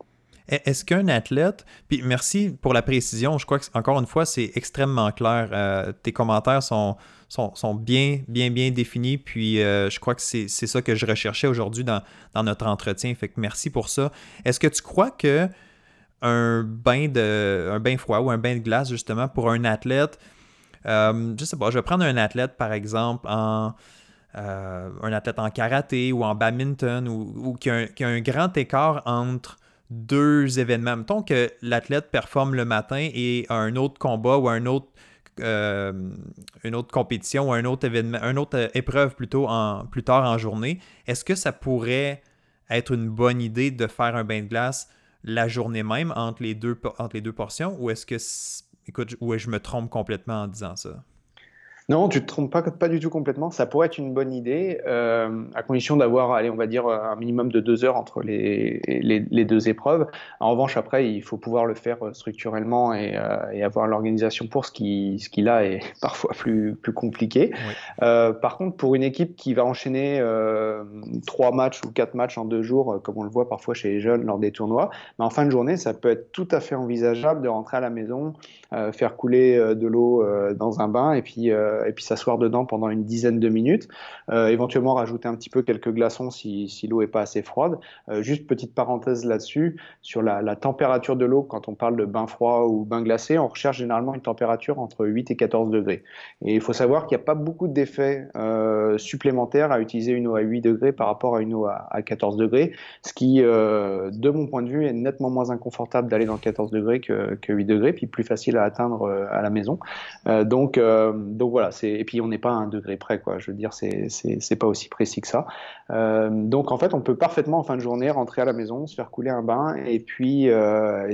Est-ce qu'un athlète, puis merci pour la précision, je crois que encore une fois, c'est extrêmement clair. Euh, tes commentaires sont, sont, bien, bien, bien définis, puis euh, je crois que c'est ça que je recherchais aujourd'hui dans, notre entretien. Fait que merci pour ça. Est-ce que tu crois que un bain, de, un bain froid ou un bain de glace, justement, pour un athlète, euh, je sais pas, je vais prendre un athlète, par exemple, en. un athlète en karaté ou en badminton ou, qui, a qui, a un, grand écart entre deux événements. Mettons que l'athlète performe le matin et un autre combat ou un autre, euh, une autre compétition ou un autre événement, une autre euh, épreuve plutôt en, plus tard en journée. Est-ce que ça pourrait être une bonne idée de faire un bain de glace la journée même entre les deux, entre les deux portions ou est-ce que, écoute, ou je me trompe complètement en disant ça? Non, tu te trompes pas, pas du tout complètement. Ça pourrait être une bonne idée, euh, à condition d'avoir, allez, on va dire, un minimum de deux heures entre les, les, deux épreuves. En revanche, après, il faut pouvoir le faire euh, structurellement et, euh, et avoir l'organisation pour ce qui, ce qui là est parfois plus, plus compliqué. Euh, par contre, pour une équipe qui va enchaîner trois matchs ou quatre matchs en deux jours, comme on le voit parfois chez les jeunes lors des tournois, mais en fin de journée, ça peut être tout à fait envisageable de rentrer à la maison, faire couler de l'eau dans un bain et puis et puis s'asseoir dedans pendant une dizaine de minutes. éventuellement rajouter un petit peu quelques glaçons si, l'eau est pas assez froide. juste petite parenthèse là-dessus sur la, température de l'eau quand on parle de bain froid ou bain glacé, on recherche généralement une température entre 8 et 14 degrés. Et il faut savoir qu'il n'y a pas beaucoup d'effets supplémentaires à utiliser une eau à 8 degrés par rapport à une eau à, 14 degrés, ce qui, de mon point de vue, est nettement moins inconfortable d'aller dans 14 degrés que, que 8 degrés, puis plus facile à atteindre euh, à la maison. Euh, euh, donc voilà, et puis on n'est pas à un degré près, quoi. Je veux dire, c'est pas aussi précis que ça. donc en fait, on peut parfaitement en fin de journée rentrer à la maison, se faire couler un bain et puis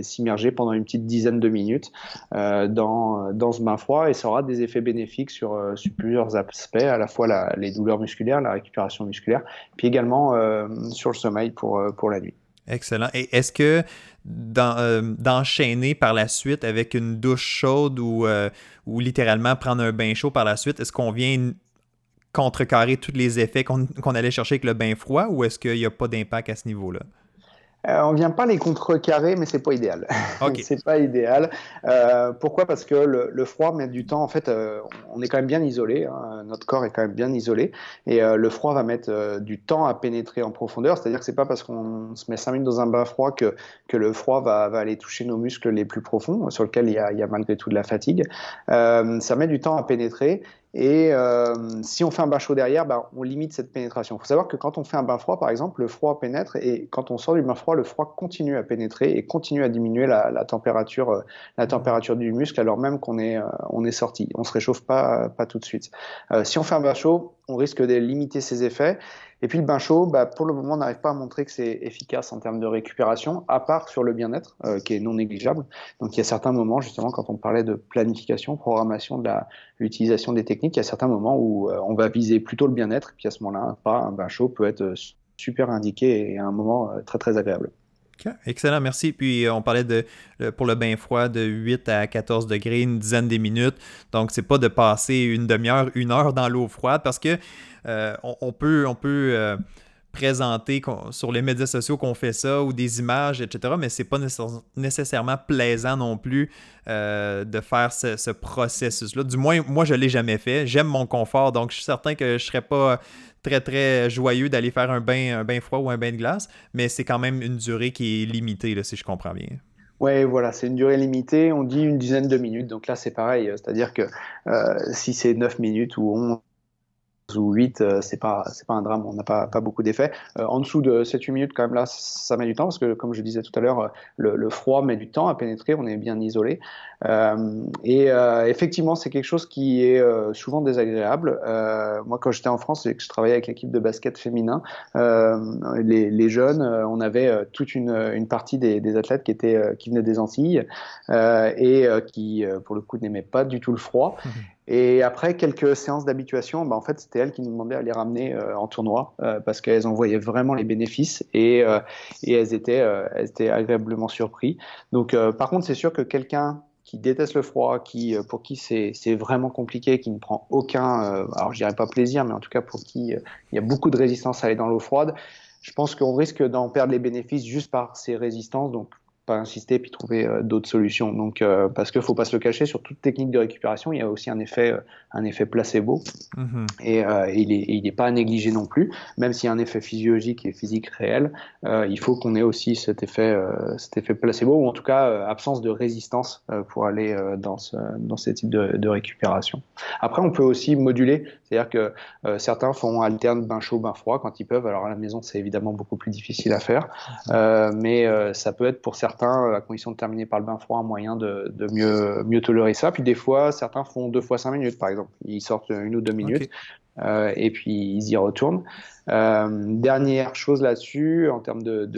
s'immerger pendant une petite dizaine de minutes dans, dans ce bain froid et ça aura des effets bénéfiques sur, sur plusieurs aspects, à la fois les douleurs musculaires, la récupération musculaire, puis également sur le sommeil pour, pour la nuit. Excellent. Et est-ce que euh, d'enchaîner par la suite avec une douche chaude ou, euh, ou littéralement prendre un bain chaud par la suite, est-ce qu'on vient contrecarrer tous les effets qu'on allait chercher avec le bain froid ou est-ce qu'il n'y a pas d'impact à ce niveau-là? Euh, on vient pas les contrecarrer, mais c'est pas idéal. c'est pas idéal. Euh, pourquoi? Parce que le, froid met du temps. En fait, euh, on est quand même bien isolé. Hein. Notre corps est quand même bien isolé, et le froid va mettre du temps à pénétrer en profondeur. C'est-à-dire que c'est pas parce qu'on se met 5 minutes dans un bain froid que, que le froid va, va aller toucher nos muscles les plus profonds, sur lesquels il y a, il y a malgré tout de la fatigue. ça met du temps à pénétrer, et euh, si on fait un bain chaud derrière, bah, on limite cette pénétration. Il faut savoir que quand on fait un bain froid, par exemple, le froid pénètre et quand on sort du bain froid, le froid continue à pénétrer et continue à diminuer la, la température, euh, la température du muscle alors même qu'on est, euh, on est sorti. On se réchauffe pas, pas tout de suite. Euh, si on fait un bain chaud, on risque de limiter ses effets. Et puis le bain chaud, bah, pour le moment, on n'arrive pas à montrer que c'est efficace en termes de récupération, à part sur le bien-être, euh, qui est non négligeable. Donc il y a certains moments, justement, quand on parlait de planification, programmation de l'utilisation des techniques, il y a certains moments où euh, on va viser plutôt le bien-être, puis à ce moment-là, un bain chaud peut être super indiqué et à un moment euh, très très agréable. Excellent, merci. Puis on parlait de pour le bain froid de 8 à 14 degrés, une dizaine de minutes. Donc c'est pas de passer une demi-heure, une heure dans l'eau froide parce que euh, on, peut, euh, présenter sur les médias sociaux qu'on fait ça ou des images, etc. Mais c'est pas nécessairement plaisant non plus euh, de faire ce, processus-là. Du moins, moi, je l'ai jamais fait. J'aime mon confort, donc je suis certain que je serais pas très très joyeux d'aller faire un bain, un bain froid ou un bain de glace, mais c'est quand même une durée qui est limitée, là, si je comprends bien. Oui, voilà, c'est une durée limitée. On dit une dizaine de minutes. Donc là, c'est pareil. C'est-à-dire que si c'est 9 minutes ou 11 ou 8, euh, c'est pas c'est pas un drame, on n'a pas, pas beaucoup d'effets. Euh, en dessous de 7-8 minutes, quand même là, ça met du temps parce que comme je disais tout à l'heure, le, le, froid met du temps à pénétrer, on est bien isolé. Euh, et euh, effectivement, c'est quelque chose qui est souvent désagréable. moi, quand j'étais en France et que je travaillais avec l'équipe de basket féminin, les, les, jeunes, on avait toute une, une partie des, des, athlètes qui étaient qui venaient des Antilles et qui, pour le coup, n'aimaient pas du tout le froid. Mmh. Et après quelques séances d'habituation, bah, en fait, c'était elles qui nous demandaient à les ramener euh, en tournoi euh, parce qu'elles en voyaient vraiment les bénéfices et, euh, et elles, étaient, elles étaient agréablement surpris. Donc, par contre, c'est sûr que quelqu'un qui déteste le froid, qui pour qui c'est vraiment compliqué, qui ne prend aucun, alors je dirais pas plaisir, mais en tout cas pour qui il y a beaucoup de résistance à aller dans l'eau froide, je pense qu'on risque d'en perdre les bénéfices juste par ces résistances. Donc pas insister puis trouver euh, d'autres solutions. Donc, euh, parce qu'il faut pas se le cacher, sur toute technique de récupération, il y a aussi un effet, euh, un effet placebo. Mhm. Et, il n'est pas à négliger non plus, même s'il y a un effet physiologique et physique réel, il faut qu'on ait aussi cet effet, cet effet placebo, ou en tout cas absence de résistance pour aller dans, ce, dans ces types de, de, récupération. Après, on peut aussi moduler, c'est-à-dire que certains font alterne bain chaud, bain froid quand ils peuvent. Alors à la maison, c'est évidemment beaucoup plus difficile à faire, mais ça peut être pour certains euh, à condition de terminer par le bain froid, un moyen de, mieux, mieux tolérer ça. Puis des fois, certains font deux fois cinq minutes, par exemple. Ils sortent une ou deux minutes. Euh, et puis ils y retournent. Euh, dernière chose là-dessus, en termes de,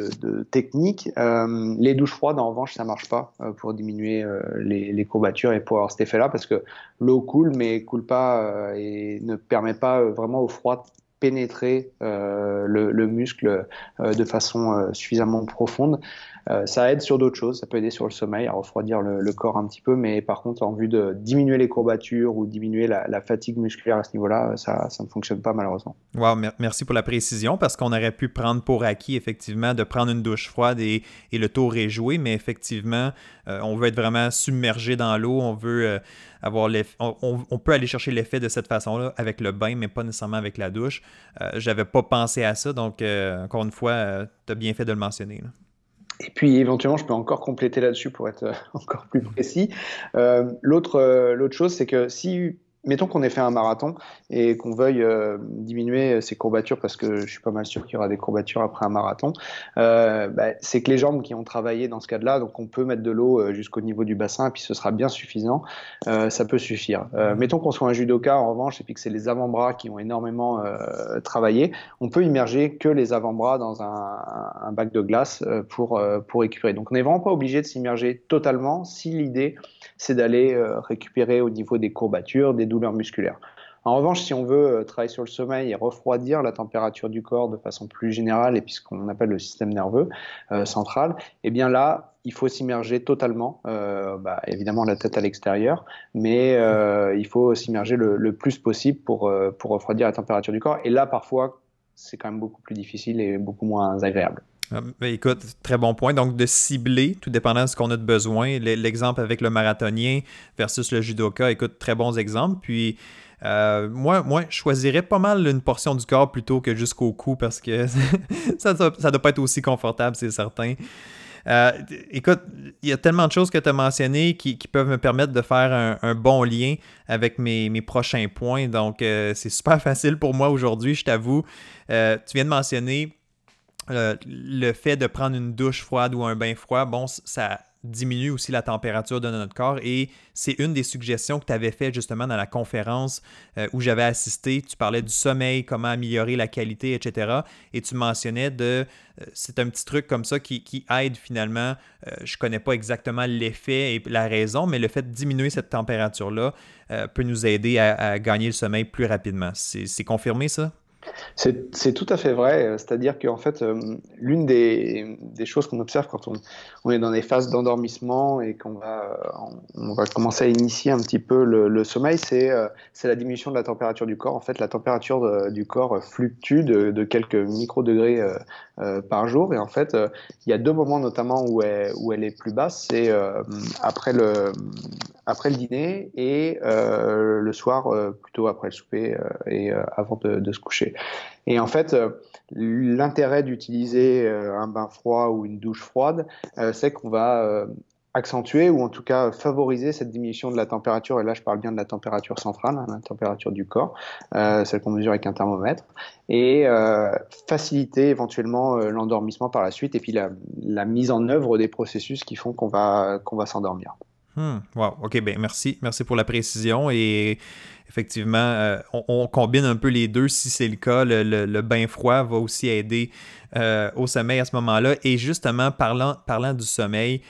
technique, les douches froides, en revanche, ça marche pas pour diminuer les, les, courbatures et pour avoir cet effet-là, parce que l'eau coule, mais coule pas et ne permet pas vraiment au froid pénétrer le, muscle de façon suffisamment profonde. Euh, ça aide sur d'autres choses, ça peut aider sur le sommeil, à refroidir le, corps un petit peu, mais par contre, en vue de diminuer les courbatures ou diminuer la, fatigue musculaire à ce niveau-là, ça, ça ne fonctionne pas malheureusement. Wow, merci pour la précision, parce qu'on aurait pu prendre pour acquis, effectivement, de prendre une douche froide et, le tour est joué, mais effectivement, euh, on veut être vraiment submergé dans l'eau, on veut euh, avoir on, peut aller chercher l'effet de cette façon-là avec le bain, mais pas nécessairement avec la douche. Euh, J'avais pas pensé à ça, donc euh, encore une fois, euh, tu as bien fait de le mentionner. Et puis éventuellement, je peux encore compléter là-dessus pour être encore plus précis. L'autre chose, c'est que si mettons qu'on ait fait un marathon et qu'on veuille euh, diminuer ses courbatures parce que je suis pas mal sûr qu'il y aura des courbatures après un marathon, euh, bah, c'est que les jambes qui ont travaillé dans ce cas-là, donc on peut mettre de l'eau euh, jusqu'au niveau du bassin et puis ce sera bien suffisant, ça peut suffire. mettons qu'on soit un judoka en revanche et puis que c'est les avant-bras qui ont énormément travaillé, on peut immerger que les avant-bras dans un, un, bac de glace pour, pour récupérer. Donc on n'est vraiment pas obligé de s'immerger totalement si l'idée c'est d'aller récupérer au niveau des courbatures, des douleurs musculaires. En revanche, si on veut euh, travailler sur le sommeil et refroidir la température du corps de façon plus générale et puis ce qu'on appelle le système nerveux euh, central, eh bien là, il faut s'immerger totalement, euh, bah, évidemment la tête à l'extérieur, mais il faut s'immerger le, plus possible pour, pour refroidir la température du corps. Et là, parfois, c'est quand même beaucoup plus difficile et beaucoup moins agréable. écoute, très bon point. Donc, de cibler, tout dépendant de ce qu'on a de besoin. L'exemple avec le marathonien versus le judoka, écoute, très bons exemples. Puis, euh, moi, moi, je choisirais pas mal une portion du corps plutôt que jusqu'au cou parce que ça ne doit, pas être aussi confortable, c'est certain. Euh, écoute, il y a tellement de choses que tu as mentionnées qui, peuvent me permettre de faire un, bon lien avec mes, prochains points. Donc, euh, c'est super facile pour moi aujourd'hui, je t'avoue. tu viens de mentionner le fait de prendre une douche froide ou un bain froid. Bon, ça diminue aussi la température de notre corps et c'est une des suggestions que tu avais fait justement dans la conférence euh, où j'avais assisté. Tu parlais du sommeil, comment améliorer la qualité, etc. Et tu mentionnais de... Euh, c'est un petit truc comme ça qui, aide finalement. Euh, je ne connais pas exactement l'effet et la raison, mais le fait de diminuer cette température-là peut nous aider à gagner le sommeil plus rapidement. C'est confirmé ça? C'est tout à fait vrai. C'est-à-dire qu'en fait, euh, l'une des, choses qu'on observe quand on, est dans des phases d'endormissement et qu'on va, va commencer à initier un petit peu le, sommeil, euh, c'est la diminution de la température du corps. En fait, la température du corps fluctue de, quelques micro-degrés euh, par jour. Et en fait, il y a deux moments notamment où elle, est plus basse. C'est après le dîner et le soir, plutôt après le souper et avant de se coucher. Et en fait, euh, l'intérêt d'utiliser euh, un bain froid ou une douche froide, euh, c'est qu'on va accentuer ou en tout cas favoriser cette diminution de la température, et là je parle bien de la température centrale, hein, la température du corps, celle qu'on mesure avec un thermomètre, et faciliter éventuellement l'endormissement par la suite, et puis la, mise en œuvre des processus qui font qu'on va, qu'on va s'endormir. Hmm, wow, ok, ben merci, merci pour la précision et effectivement, euh, on, combine un peu les deux si c'est le cas. Le, bain froid va aussi aider euh, au sommeil à ce moment-là. Et justement, parlant, parlant du sommeil,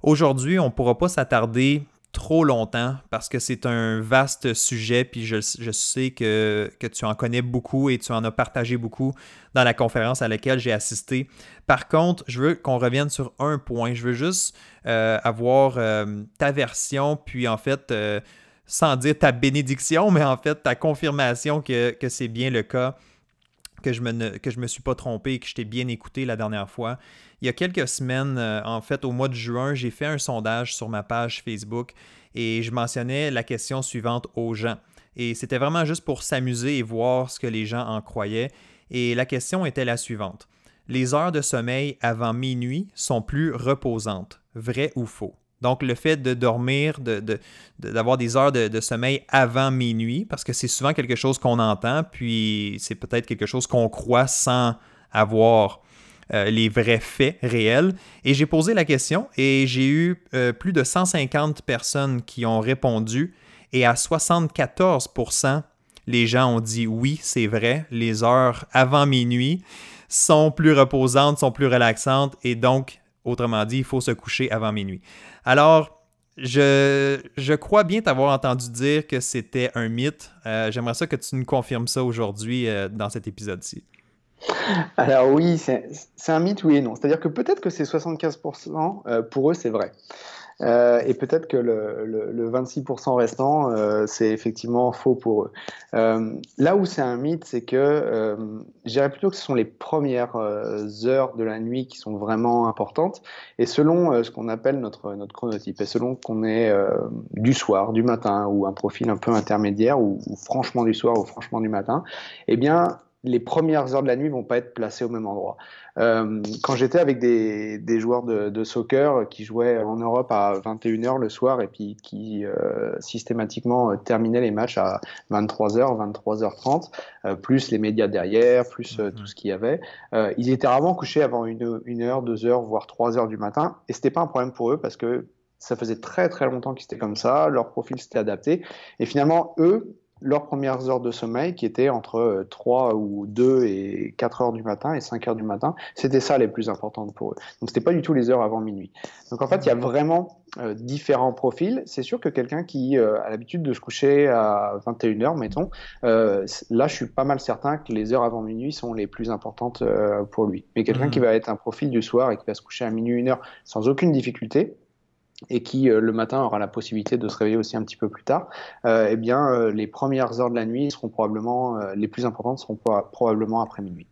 aujourd'hui, on ne pourra pas s'attarder trop longtemps parce que c'est un vaste sujet, puis je, sais que, tu en connais beaucoup et tu en as partagé beaucoup dans la conférence à laquelle j'ai assisté. Par contre, je veux qu'on revienne sur un point. Je veux juste euh, avoir ta version, puis en fait sans dire ta bénédiction, mais en fait ta confirmation que, c'est bien le cas, que je je me suis pas trompé et que je t'ai bien écouté la dernière fois. Il y a quelques semaines, euh, en fait, au mois de juin, j'ai fait un sondage sur ma page Facebook et je mentionnais la question suivante aux gens. Et c'était vraiment juste pour s'amuser et voir ce que les gens en croyaient. Et la question était la suivante. Les heures de sommeil avant minuit sont plus reposantes, vrai ou faux? Donc, le fait de dormir, d'avoir de, des heures de, sommeil avant minuit, parce que c'est souvent quelque chose qu'on entend, puis c'est peut-être quelque chose qu'on croit sans avoir euh, les vrais faits réels. Et j'ai posé la question et j'ai eu euh, plus de 150 personnes qui ont répondu et à 74% les gens ont dit oui, c'est vrai, les heures avant minuit sont plus reposantes, sont plus relaxantes et donc, autrement dit, il faut se coucher avant minuit. Alors, je, crois bien t'avoir entendu dire que c'était un mythe. Euh, j'aimerais ça que tu nous confirmes ça aujourd'hui dans cet épisode-ci. Alors oui, c'est un mythe, oui et non. C'est-à-dire que peut-être que ces 75%, euh, pour eux, c'est vrai. Euh, et peut-être que le, le, 26% restant, euh, c'est effectivement faux pour eux. Euh, là où c'est un mythe, c'est que euh, je dirais plutôt que ce sont les premières heures de la nuit qui sont vraiment importantes. Et selon ce qu'on appelle notre, notre chronotype, et selon qu'on est du soir, du matin, ou un profil un peu intermédiaire, ou, ou franchement du soir ou franchement du matin, eh bien, les premières heures de la nuit vont pas être placées au même endroit. Euh, quand j'étais avec des, des joueurs de, de, soccer qui jouaient en Europe à 21h le soir et puis qui euh, systématiquement euh, terminaient les matchs à 23h, 23h30, euh, plus les médias derrière, plus euh, tout ce qu'il y avait, ils étaient rarement couchés avant une, une heure, deux heures, voire trois heures du matin. Et c'était pas un problème pour eux parce que ça faisait très très longtemps qu'ils étaient comme ça, leur profil s'était adapté. Et finalement, eux, leurs premières heures de sommeil, qui étaient entre 3 euh, ou 2 et 4 heures du matin et 5 heures du matin, c'était ça les plus importantes pour eux. Donc c'était pas du tout les heures avant minuit. Donc en fait, il y a vraiment euh, différents profils. C'est sûr que quelqu'un qui euh, a l'habitude de se coucher à 21 heures, mettons, là je suis pas mal certain que les heures avant minuit sont les plus importantes pour lui. Mais quelqu'un mmh. qui va être un profil du soir et qui va se coucher à minuit, une heure sans aucune difficulté, et qui euh, le matin aura la possibilité de se réveiller aussi un petit peu plus tard, euh, eh bien euh, les premières heures de la nuit seront probablement les plus importantes seront probablement après minuit.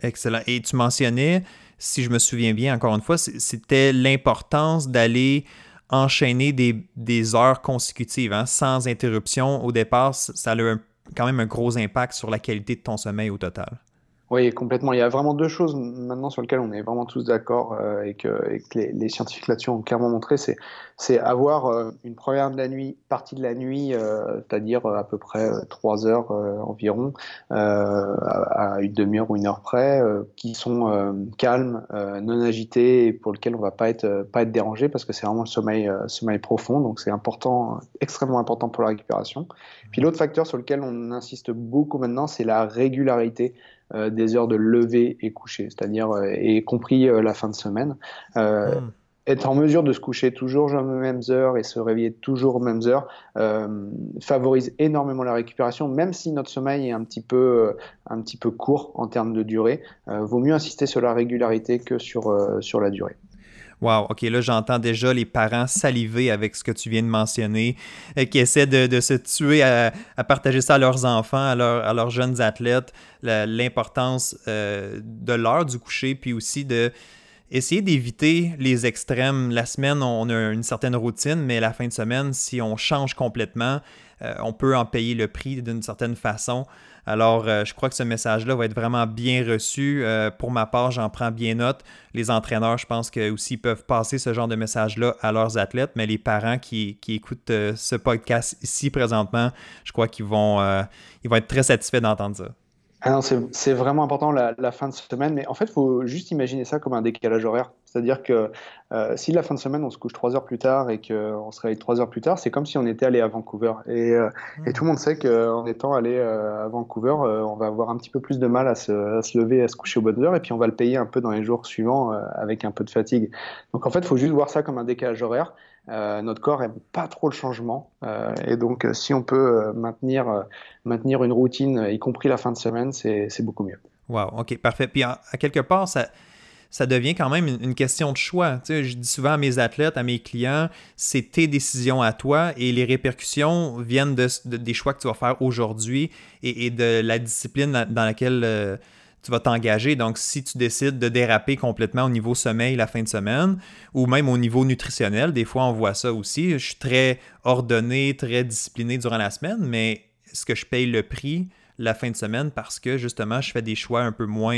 Excellent. Et tu mentionnais, si je me souviens bien, encore une fois, c'était l'importance d'aller enchaîner des, heures consécutives, hein, sans interruption. Au départ, ça a quand même un gros impact sur la qualité de ton sommeil au total. Oui, complètement. Il y a vraiment deux choses maintenant sur lesquelles on est vraiment tous d'accord euh, et, que, les, scientifiques là-dessus ont clairement montré, c'est, avoir euh, une première de la nuit, partie de la nuit, euh, c'est-à-dire à peu près trois heures environ, à, une demi-heure ou une heure près, qui sont calmes, non agités et pour lesquelles on va pas être pas être dérangé parce que c'est vraiment le sommeil sommeil profond, donc c'est important, extrêmement important pour la récupération. Puis l'autre facteur sur lequel on insiste beaucoup maintenant, c'est la régularité. Euh, des heures de lever et coucher, c'est-à-dire euh, y compris euh, la fin de semaine. Hmm. Être en mesure de se coucher toujours aux mêmes heures et se réveiller toujours aux mêmes heures favorise énormément la récupération, même si notre sommeil est un petit peu, un petit peu court en termes de durée. vaut mieux insister sur la régularité que sur, sur la durée. Wow, OK, là, j'entends déjà les parents saliver avec ce que tu viens de mentionner, euh, qui essaient de, se tuer à, partager ça à leurs enfants, à, leurs jeunes athlètes, l'importance euh, de l'heure du coucher, puis aussi de essayer d'éviter les extrêmes. La semaine, on a une certaine routine, mais la fin de semaine, si on change complètement, euh, on peut en payer le prix d'une certaine façon. Alors, euh, je crois que ce message-là va être vraiment bien reçu. Euh, pour ma part, j'en prends bien note. Les entraîneurs, je pense que aussi peuvent passer ce genre de message-là à leurs athlètes, mais les parents qui, écoutent euh, ce podcast ici présentement, je crois qu'ils vont, vont être très satisfaits d'entendre ça. Ah c'est vraiment important la, fin de semaine, mais en fait, il faut juste imaginer ça comme un décalage horaire. C'est-à-dire que euh, si la fin de semaine, on se couche trois heures plus tard et qu'on se réveille trois heures plus tard, c'est comme si on était allé à Vancouver. Et, euh, et hmm. tout le monde sait qu'en étant allé euh, à Vancouver, on va avoir un petit peu plus de mal à se, à se, lever, à se coucher aux bonnes heures, et puis on va le payer un peu dans les jours suivants avec un peu de fatigue. Donc en fait, il faut juste voir ça comme un décalage horaire. Euh, notre corps aime pas trop le changement euh, et donc si on peut maintenir maintenir une routine, y compris la fin de semaine, c'est beaucoup mieux. Wow, ok, parfait. Puis à quelque part, ça, ça devient quand même une, question de choix. Tu sais, je dis souvent à mes athlètes, à mes clients, c'est tes décisions à toi et les répercussions viennent de, des choix que tu vas faire aujourd'hui et, de la discipline dans laquelle euh, tu vas t'engager. Donc, si tu décides de déraper complètement au niveau sommeil la fin de semaine ou même au niveau nutritionnel, des fois on voit ça aussi. Je suis très ordonné, très discipliné durant la semaine, mais est-ce que je paye le prix? la fin de semaine parce que justement je fais des choix un peu moins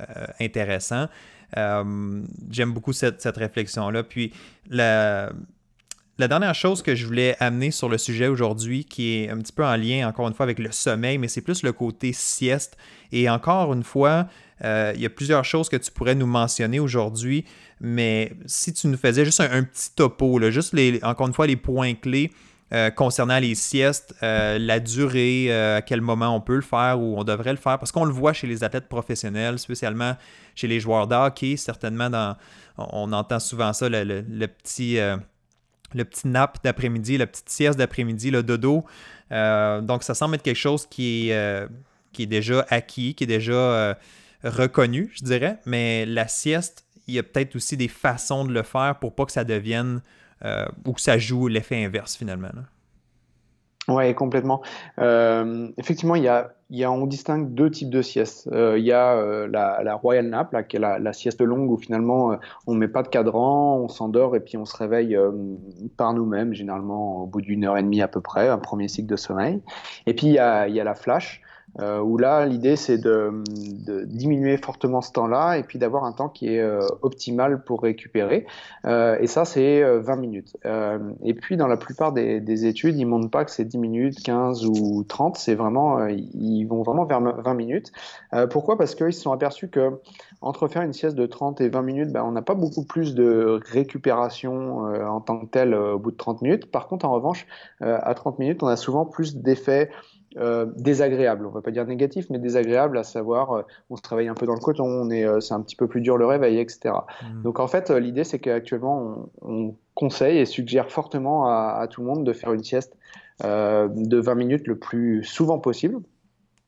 euh, intéressants? Euh, j'aime beaucoup cette, réflexion-là. Puis la, la dernière chose que je voulais amener sur le sujet aujourd'hui, qui est un petit peu en lien, encore une fois, avec le sommeil, mais c'est plus le côté sieste. Et encore une fois, euh, il y a plusieurs choses que tu pourrais nous mentionner aujourd'hui, mais si tu nous faisais juste un, petit topo, là, juste encore une fois les points clés euh, concernant les siestes, euh, la durée, à quel moment on peut le faire ou on devrait le faire, parce qu'on le voit chez les athlètes professionnels, spécialement chez les joueurs d'hockey, certainement on entend souvent ça, le, petit, le petit nap d'après-midi, la petite sieste d'après-midi, le dodo. donc ça semble être quelque chose qui est, est déjà acquis, qui est déjà reconnu, je dirais, mais la sieste, il y a peut-être aussi des façons de le faire pour pas que ça devienne ou que ça joue l'effet inverse finalement. Oui, complètement. Euh, effectivement, il y a, il y a, on distingue deux types de siestes. Euh, il y a euh, la, la, Royal Nap, là, qui est la, la, sieste longue où finalement euh, on ne met pas de cadran, on s'endort et puis on se réveille euh, par nous-mêmes, généralement au bout d'une heure et demie à peu près, un premier cycle de sommeil. Et puis il y a, il y a la Flash, euh, où là, l'idée, c'est de, de, diminuer fortement ce temps-là et puis d'avoir un temps qui est euh, optimal pour récupérer. Euh, et ça, c'est 20 euh, minutes. Euh, et puis, dans la plupart des, des études, ils montrent pas que c'est 10 minutes, 15 ou 30. C'est vraiment, euh, ils vont vraiment vers 20 minutes. pourquoi? Parce qu'ils se sont aperçus que entre faire une sieste de 30 et 20 minutes, ben, on n'a pas beaucoup plus de récupération en tant que tel au bout de 30 minutes. Par contre, en revanche, à 30 minutes, on a souvent plus d'effets euh, désagréable, on va pas dire négatif, mais désagréable, à savoir euh, on se travaille un peu dans le coton, on est, euh, c'est un petit peu plus dur le réveil, etc. Mmh. Donc en fait, l'idée c'est qu'actuellement on, on, conseille et suggère fortement à, à, tout le monde de faire une sieste de 20 minutes le plus souvent possible.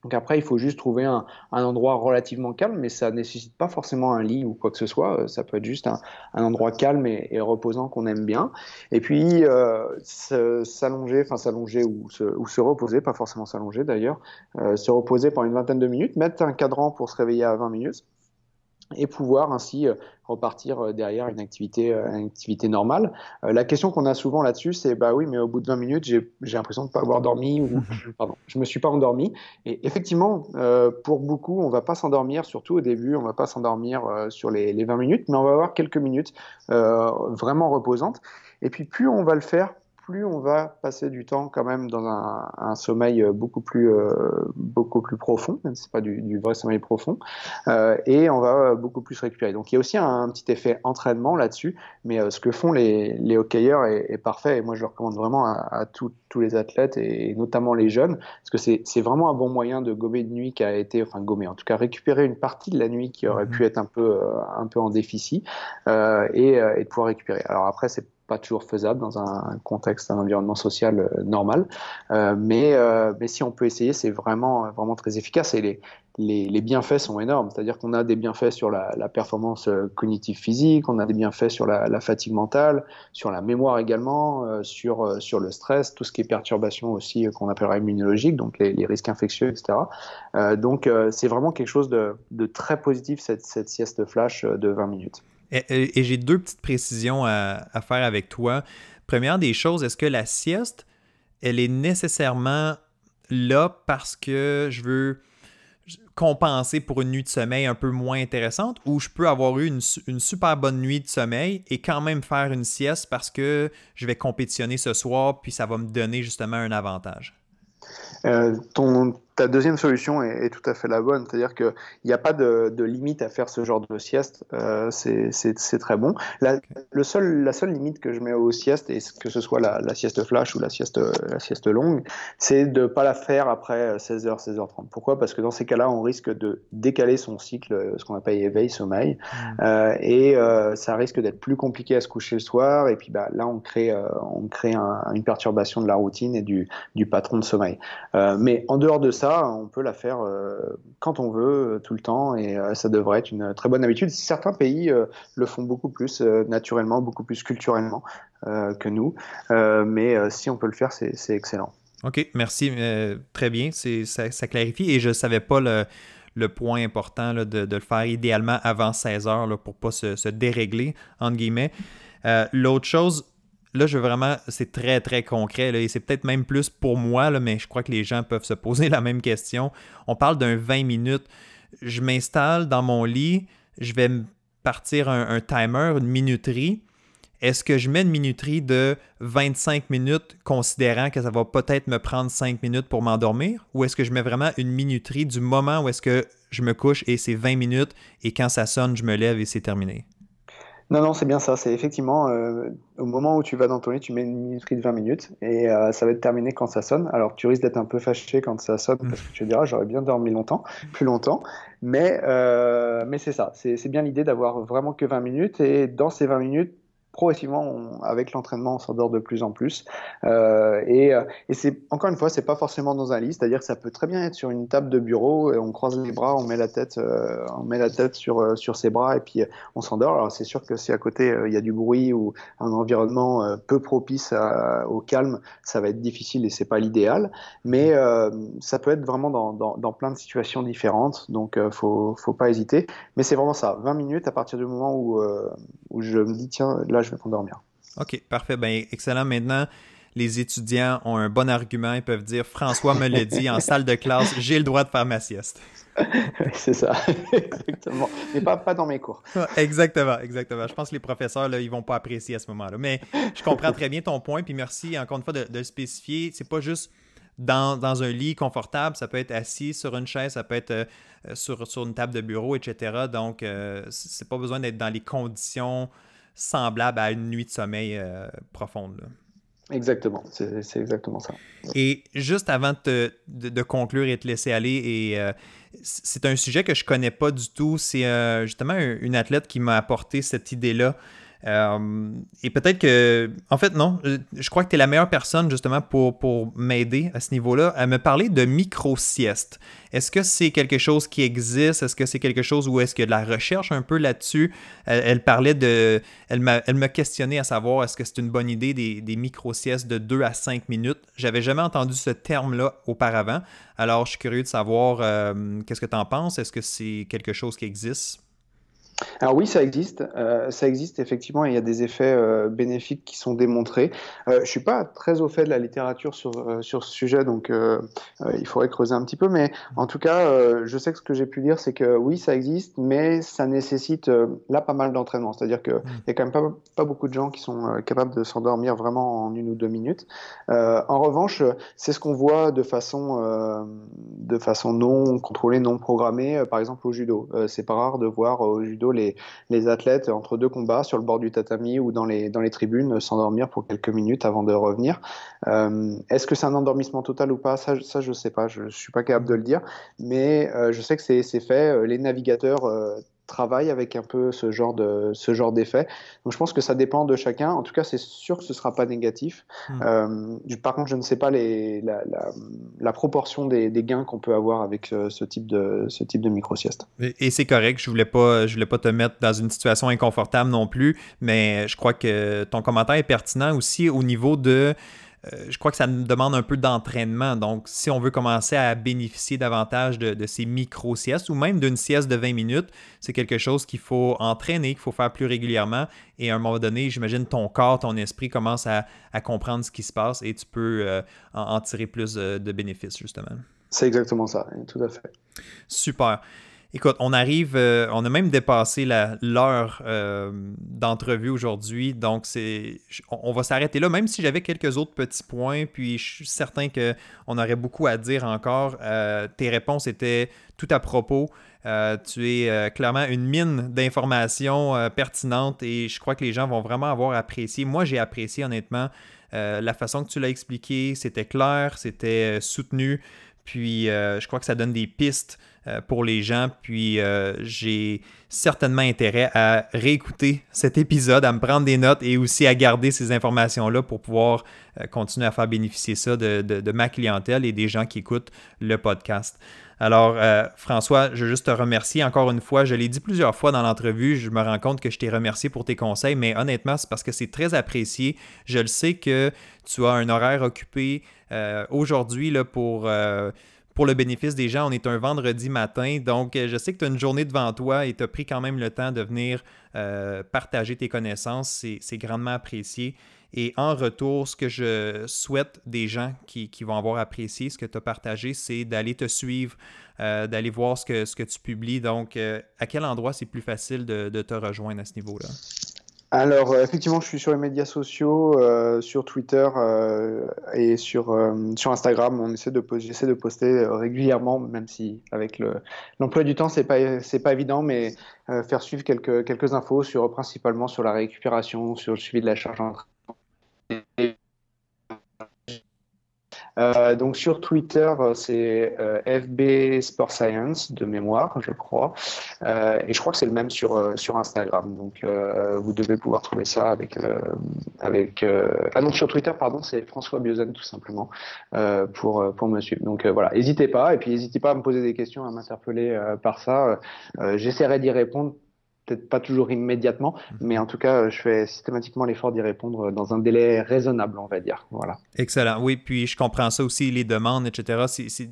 Donc après, il faut juste trouver un, endroit relativement calme, mais ça nécessite pas forcément un lit ou quoi que ce soit. Ça peut être juste un, endroit calme et, reposant qu'on aime bien. Et puis euh, s'allonger, enfin s'allonger ou se, ou se reposer, pas forcément s'allonger d'ailleurs, euh, se reposer pendant une vingtaine de minutes, mettre un cadran pour se réveiller à 20 minutes et pouvoir ainsi euh, repartir euh, derrière une activité, euh, une activité normale. la question qu'on a souvent là-dessus, c'est bah oui, mais au bout de 20 minutes, j'ai l'impression de ne pas avoir dormi ou pardon, je me suis pas endormi. Et effectivement, pour beaucoup, on va pas s'endormir, surtout au début, on va pas s'endormir sur les, les, 20 minutes, mais on va avoir quelques minutes vraiment reposantes. Et puis plus on va le faire, plus on va passer du temps quand même dans un, un sommeil euh, beaucoup plus, euh, beaucoup plus profond, même si c'est pas du, du, vrai sommeil profond, euh, et on va beaucoup plus récupérer. Donc il y a aussi un, un petit effet entraînement là-dessus, mais euh, ce que font les, les hockeyeurs est, est, parfait, et moi je le recommande vraiment à, à tout, tous les athlètes, et, notamment les jeunes, parce que c'est vraiment un bon moyen de gommer une nuit qui a été, enfin gommer, en tout cas récupérer une partie de la nuit qui aurait mmh. pu être un peu, un peu en déficit, et, et de pouvoir récupérer. Alors après, c'est pas toujours faisable dans un contexte, un environnement social euh, normal. Euh, mais, euh, mais si on peut essayer, c'est vraiment, vraiment très efficace et les, les, les bienfaits sont énormes. C'est-à-dire qu'on a des bienfaits sur la, la, performance euh, cognitive physique, on a des bienfaits sur la, la fatigue mentale, sur la mémoire également, euh, sur, euh, sur le stress, tout ce qui est perturbation aussi qu'on appellera immunologique, donc les, les risques infectieux, etc. donc c'est vraiment quelque chose de, de très positif, cette, cette sieste flash de 20 minutes. Et, j'ai deux petites précisions à, faire avec toi. Première des choses, est-ce que la sieste, elle est nécessairement là parce que je veux compenser pour une nuit de sommeil un peu moins intéressante ou je peux avoir eu une, super bonne nuit de sommeil et quand même faire une sieste parce que je vais compétitionner ce soir puis ça va me donner justement un avantage? Euh, ta deuxième solution est, est, tout à fait la bonne, c'est-à-dire qu'il n'y a pas de, de, limite à faire ce genre de sieste, euh, c'est très bon. La, le seul, la seule limite que je mets aux siestes, et que ce soit la, la sieste flash ou la sieste, la sieste longue, c'est de ne pas la faire après 16h, 16h30. Pourquoi? Parce que dans ces cas-là, on risque de décaler son cycle, ce qu'on appelle éveil-sommeil, mmh. euh, et euh, ça risque d'être plus compliqué à se coucher le soir, et puis bah, là, on crée, on crée un, une perturbation de la routine et du, du patron de sommeil. Mais en dehors de ça, on peut la faire euh, quand on veut, euh, tout le temps, et euh, ça devrait être une très bonne habitude. Certains pays le font beaucoup plus naturellement, beaucoup plus culturellement que nous, mais si on peut le faire, c'est excellent. OK, merci. très bien, ça, clarifie, et je ne savais pas le point important de, le faire idéalement avant 16 heures pour ne pas se, dérégler, entre guillemets. L'autre chose, là, je veux vraiment, c'est très, très concret, et c'est peut-être même plus pour moi, mais je crois que les gens peuvent se poser la même question. On parle d'un 20 minutes. Je m'installe dans mon lit, je vais partir un, un timer, une minuterie. Est-ce que je mets une minuterie de 25 minutes, considérant que ça va peut-être me prendre 5 minutes pour m'endormir? Ou est-ce que je mets vraiment une minuterie du moment où est-ce que je me couche et c'est 20 minutes et quand ça sonne, je me lève et c'est terminé? Non, non, c'est bien ça. C'est effectivement euh, au moment où tu vas dans ton lit, tu mets une minuterie de 20 minutes et euh, ça va être terminé quand ça sonne. Alors tu risques d'être un peu fâché quand ça sonne parce que tu te diras j'aurais bien dormi longtemps, plus longtemps. Mais, euh, mais c'est ça. C'est bien l'idée d'avoir vraiment que 20 minutes et dans ces 20 minutes, progressivement, avec l'entraînement, on s'endort de plus en plus. Euh, et, euh, encore une fois, c'est pas forcément dans un lit, c'est-à-dire que ça peut très bien être sur une table de bureau, on croise les bras, on met la tête, euh, on met la tête sur ses bras et puis on s'endort. Alors c'est sûr que si à côté il y a du bruit ou un environnement peu propice au calme, ça va être difficile et c'est pas l'idéal. Mais ça peut être vraiment dans, plein de situations différentes, donc faut faut pas hésiter. Mais c'est vraiment ça, 20 minutes à partir du moment où je me dis tiens là je vais m'endormir. OK, parfait. Ben, excellent. Maintenant, les étudiants ont un bon argument. Ils peuvent dire François me l'a dit en salle de classe, j'ai le droit de faire ma sieste. c'est ça, exactement. Mais pas, pas dans mes cours. exactement, exactement. Je pense que les professeurs, là, ils vont pas apprécier à ce moment-là. Mais je comprends très bien ton point. Puis merci encore une fois de, le spécifier. C'est pas juste dans, un lit confortable, ça peut être assis sur une chaise, ça peut être euh, sur, sur, une table de bureau, etc. Donc, euh, c'est pas besoin d'être dans les conditions semblable à une nuit de sommeil euh, profonde. Exactement, c'est exactement ça. Et juste avant de, de, conclure et te laisser aller, et euh, c'est un sujet que je connais pas du tout, c'est euh, justement une athlète qui m'a apporté cette idée-là euh, et peut-être que, en fait, non, je crois que tu es la meilleure personne justement pour, pour m'aider à ce niveau-là, à me parler de micro-sieste. Est-ce que c'est quelque chose qui existe? Est-ce que c'est quelque chose où est-ce qu'il y a de la recherche un peu là-dessus? Elle, parlait de. Elle me questionnait à savoir est-ce que c'est une bonne idée des, des micro-siestes de 2 à 5 minutes? J'avais jamais entendu ce terme-là auparavant. Alors, je suis curieux de savoir euh, qu'est-ce que tu en penses? Est-ce que c'est quelque chose qui existe? Alors oui, ça existe, euh, ça existe effectivement, et il y a des effets euh, bénéfiques qui sont démontrés. Euh, je suis pas très au fait de la littérature sur euh, sur ce sujet, donc il faudrait creuser un petit peu, mais en tout cas, je sais que ce que j'ai pu lire, c'est que oui, ça existe, mais ça nécessite là pas mal d'entraînement. C'est-à-dire que mmh. il y a quand même pas pas beaucoup de gens qui sont capables de s'endormir vraiment en une ou deux minutes. en revanche, c'est ce qu'on voit de façon de façon non contrôlée, non programmée, par exemple au judo. c'est pas rare de voir au judo les, athlètes entre deux combats sur le bord du tatami ou dans les, tribunes s'endormir pour quelques minutes avant de revenir. Euh, est-ce que c'est un endormissement total ou pas? Ça, ça, je sais pas, je, je suis pas capable de le dire, mais euh, je sais que c'est fait. Euh, les navigateurs travaille avec un peu ce genre de ce genre d'effet. Donc je pense que ça dépend de chacun. En tout cas, c'est sûr que ce sera pas négatif. Hmm. Euh, par contre, je ne sais pas les, la, la, la proportion des, des gains qu'on peut avoir avec ce, ce, type de ce type de micro sieste. Et, c'est correct. Je voulais pas je voulais pas te mettre dans une situation inconfortable non plus, mais je crois que ton commentaire est pertinent aussi au niveau de euh, je crois que ça demande un peu d'entraînement. Donc, si on veut commencer à bénéficier davantage de, ces micro-siestes ou même d'une sieste de 20 minutes, c'est quelque chose qu'il faut entraîner, qu'il faut faire plus régulièrement. Et à un moment donné, j'imagine ton corps, ton esprit commence à, comprendre ce qui se passe et tu peux euh, en, tirer plus de, de bénéfices, justement. C'est exactement ça, tout à fait. Super. Écoute, on arrive, euh, on a même dépassé l'heure euh, d'entrevue aujourd'hui, donc on, va s'arrêter là, même si j'avais quelques autres petits points, puis je suis certain qu'on aurait beaucoup à dire encore. Euh, tes réponses étaient tout à propos. tu es clairement une mine d'informations pertinentes et je crois que les gens vont vraiment avoir apprécié. Moi, j'ai apprécié honnêtement la façon que tu l'as expliqué. C'était clair, c'était soutenu. Puis je crois que ça donne des pistes pour les gens. Puis euh, j'ai certainement intérêt à réécouter cet épisode, à me prendre des notes et aussi à garder ces informations-là pour pouvoir euh, continuer à faire bénéficier ça de, ma clientèle et des gens qui écoutent le podcast. Alors, François, je veux juste te remercier encore une fois. Je l'ai dit plusieurs fois dans l'entrevue, je me rends compte que je t'ai remercié pour tes conseils, mais honnêtement, c'est parce que c'est très apprécié. Je le sais que tu as un horaire occupé aujourd'hui pour pour le bénéfice des gens, on est un vendredi matin, donc euh, je sais que tu as une journée devant toi et tu as pris quand même le temps de venir euh, partager tes connaissances. C'est grandement apprécié. Et en retour, ce que je souhaite des gens qui, vont avoir apprécié ce que tu as partagé, c'est d'aller te suivre, euh, d'aller voir ce que, tu publies. Donc, à quel endroit c'est plus facile de te rejoindre à ce niveau-là? Alors, euh, effectivement, je suis sur les médias sociaux, euh, sur Twitter euh, et sur, sur Instagram. On essaie de, j'essaie de poster régulièrement, même si avec l'emploi du temps, c'est pas, c'est pas évident, mais faire suivre quelques, quelques infos sur, principalement sur la récupération, sur le suivi de la charge en donc sur Twitter, c'est FB Sport Science de mémoire, je crois. et je crois que c'est le même sur, sur Instagram. Donc vous devez pouvoir trouver ça avec... avec ah non, sur Twitter, pardon, c'est François Biozen tout simplement pour, pour me suivre. Donc voilà, n'hésitez pas. Et puis n'hésitez pas à me poser des questions, à m'interpeller par ça. J'essaierai d'y répondre peut-être pas toujours immédiatement, mhm. mais en tout cas, je fais systématiquement l'effort d'y répondre dans un délai raisonnable, on va dire. Voilà. Excellent. Oui, puis je comprends ça aussi, les demandes, etc.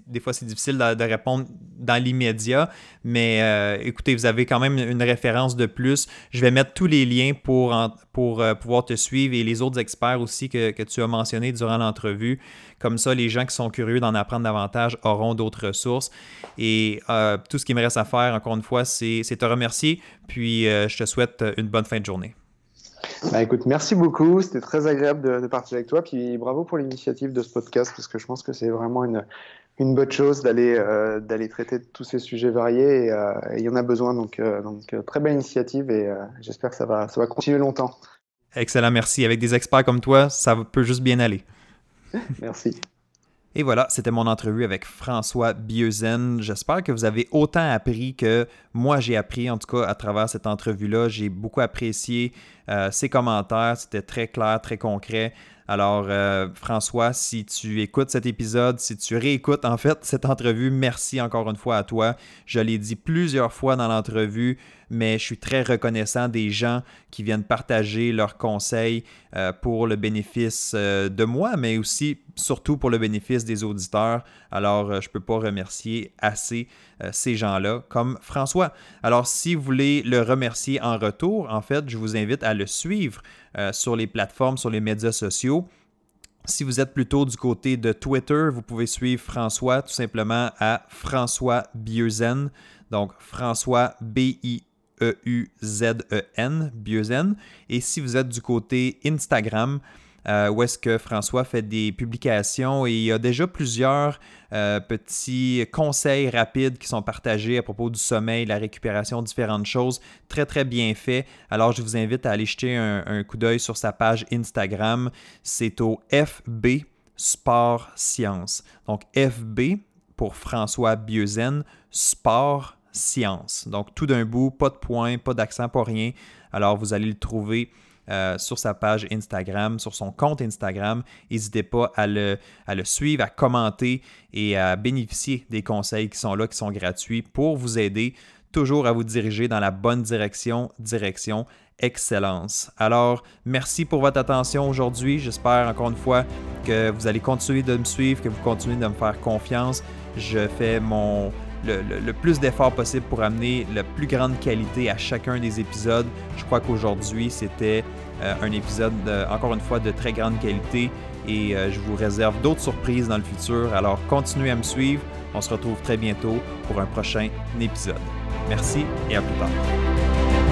des fois, c'est difficile de, répondre dans l'immédiat, mais euh, écoutez, vous avez quand même une référence de plus. Je vais mettre tous les liens pour, pour euh, pouvoir te suivre et les autres experts aussi que, que tu as mentionnés durant l'entrevue. Comme ça, les gens qui sont curieux d'en apprendre davantage auront d'autres ressources. Et euh, tout ce qui me reste à faire, encore une fois, c'est te remercier. Puis euh, je te souhaite une bonne fin de journée. Bah, écoute, merci beaucoup. C'était très agréable de, partir avec toi. Puis bravo pour l'initiative de ce podcast parce que je pense que c'est vraiment une, une bonne chose d'aller euh, d'aller traiter de tous ces sujets variés. Et il y en a besoin. Donc, donc très belle initiative et j'espère que ça va, ça va continuer longtemps. Excellent, merci. Avec des experts comme toi, ça peut juste bien aller. Merci. Et voilà, c'était mon entrevue avec François Bieuzen. J'espère que vous avez autant appris que moi j'ai appris, en tout cas à travers cette entrevue-là. J'ai beaucoup apprécié euh, ses commentaires, c'était très clair, très concret. Alors, euh, François, si tu écoutes cet épisode, si tu réécoutes en fait cette entrevue, merci encore une fois à toi. Je l'ai dit plusieurs fois dans l'entrevue, mais je suis très reconnaissant des gens qui viennent partager leurs conseils euh, pour le bénéfice de moi, mais aussi surtout pour le bénéfice des auditeurs. Alors, je ne peux pas remercier assez ces gens-là comme François. Alors, si vous voulez le remercier en retour, en fait, je vous invite à le suivre euh, sur les plateformes, sur les médias sociaux. Si vous êtes plutôt du côté de Twitter, vous pouvez suivre François tout simplement à François Bieuzen. Donc François B-I-E-U-Z-E-N, Bieuzen. Et si vous êtes du côté Instagram, euh, où est-ce que François fait des publications et il y a déjà plusieurs euh, petits conseils rapides qui sont partagés à propos du sommeil, la récupération, différentes choses. Très, très bien fait. Alors, je vous invite à aller jeter un, coup d'œil sur sa page Instagram. C'est au FB Sport Science. Donc, FB pour François Bieuzen, Sport Science. Donc, tout d'un bout, pas de point, pas d'accent, pas rien. Alors, vous allez le trouver euh, sur sa page Instagram, sur son compte Instagram. N'hésitez pas à le, à le suivre, à commenter et à bénéficier des conseils qui sont là, qui sont gratuits pour vous aider toujours à vous diriger dans la bonne direction, direction excellence. Alors, merci pour votre attention aujourd'hui. J'espère encore une fois que vous allez continuer de me suivre, que vous continuez de me faire confiance. Je fais mon, le, plus d'efforts possible pour amener la plus grande qualité à chacun des épisodes. Je crois qu'aujourd'hui, c'était euh, un épisode, encore une fois, de très grande qualité et euh, je vous réserve d'autres surprises dans le futur. Alors, continuez à me suivre. On se retrouve très bientôt pour un prochain épisode. Merci et à plus tard.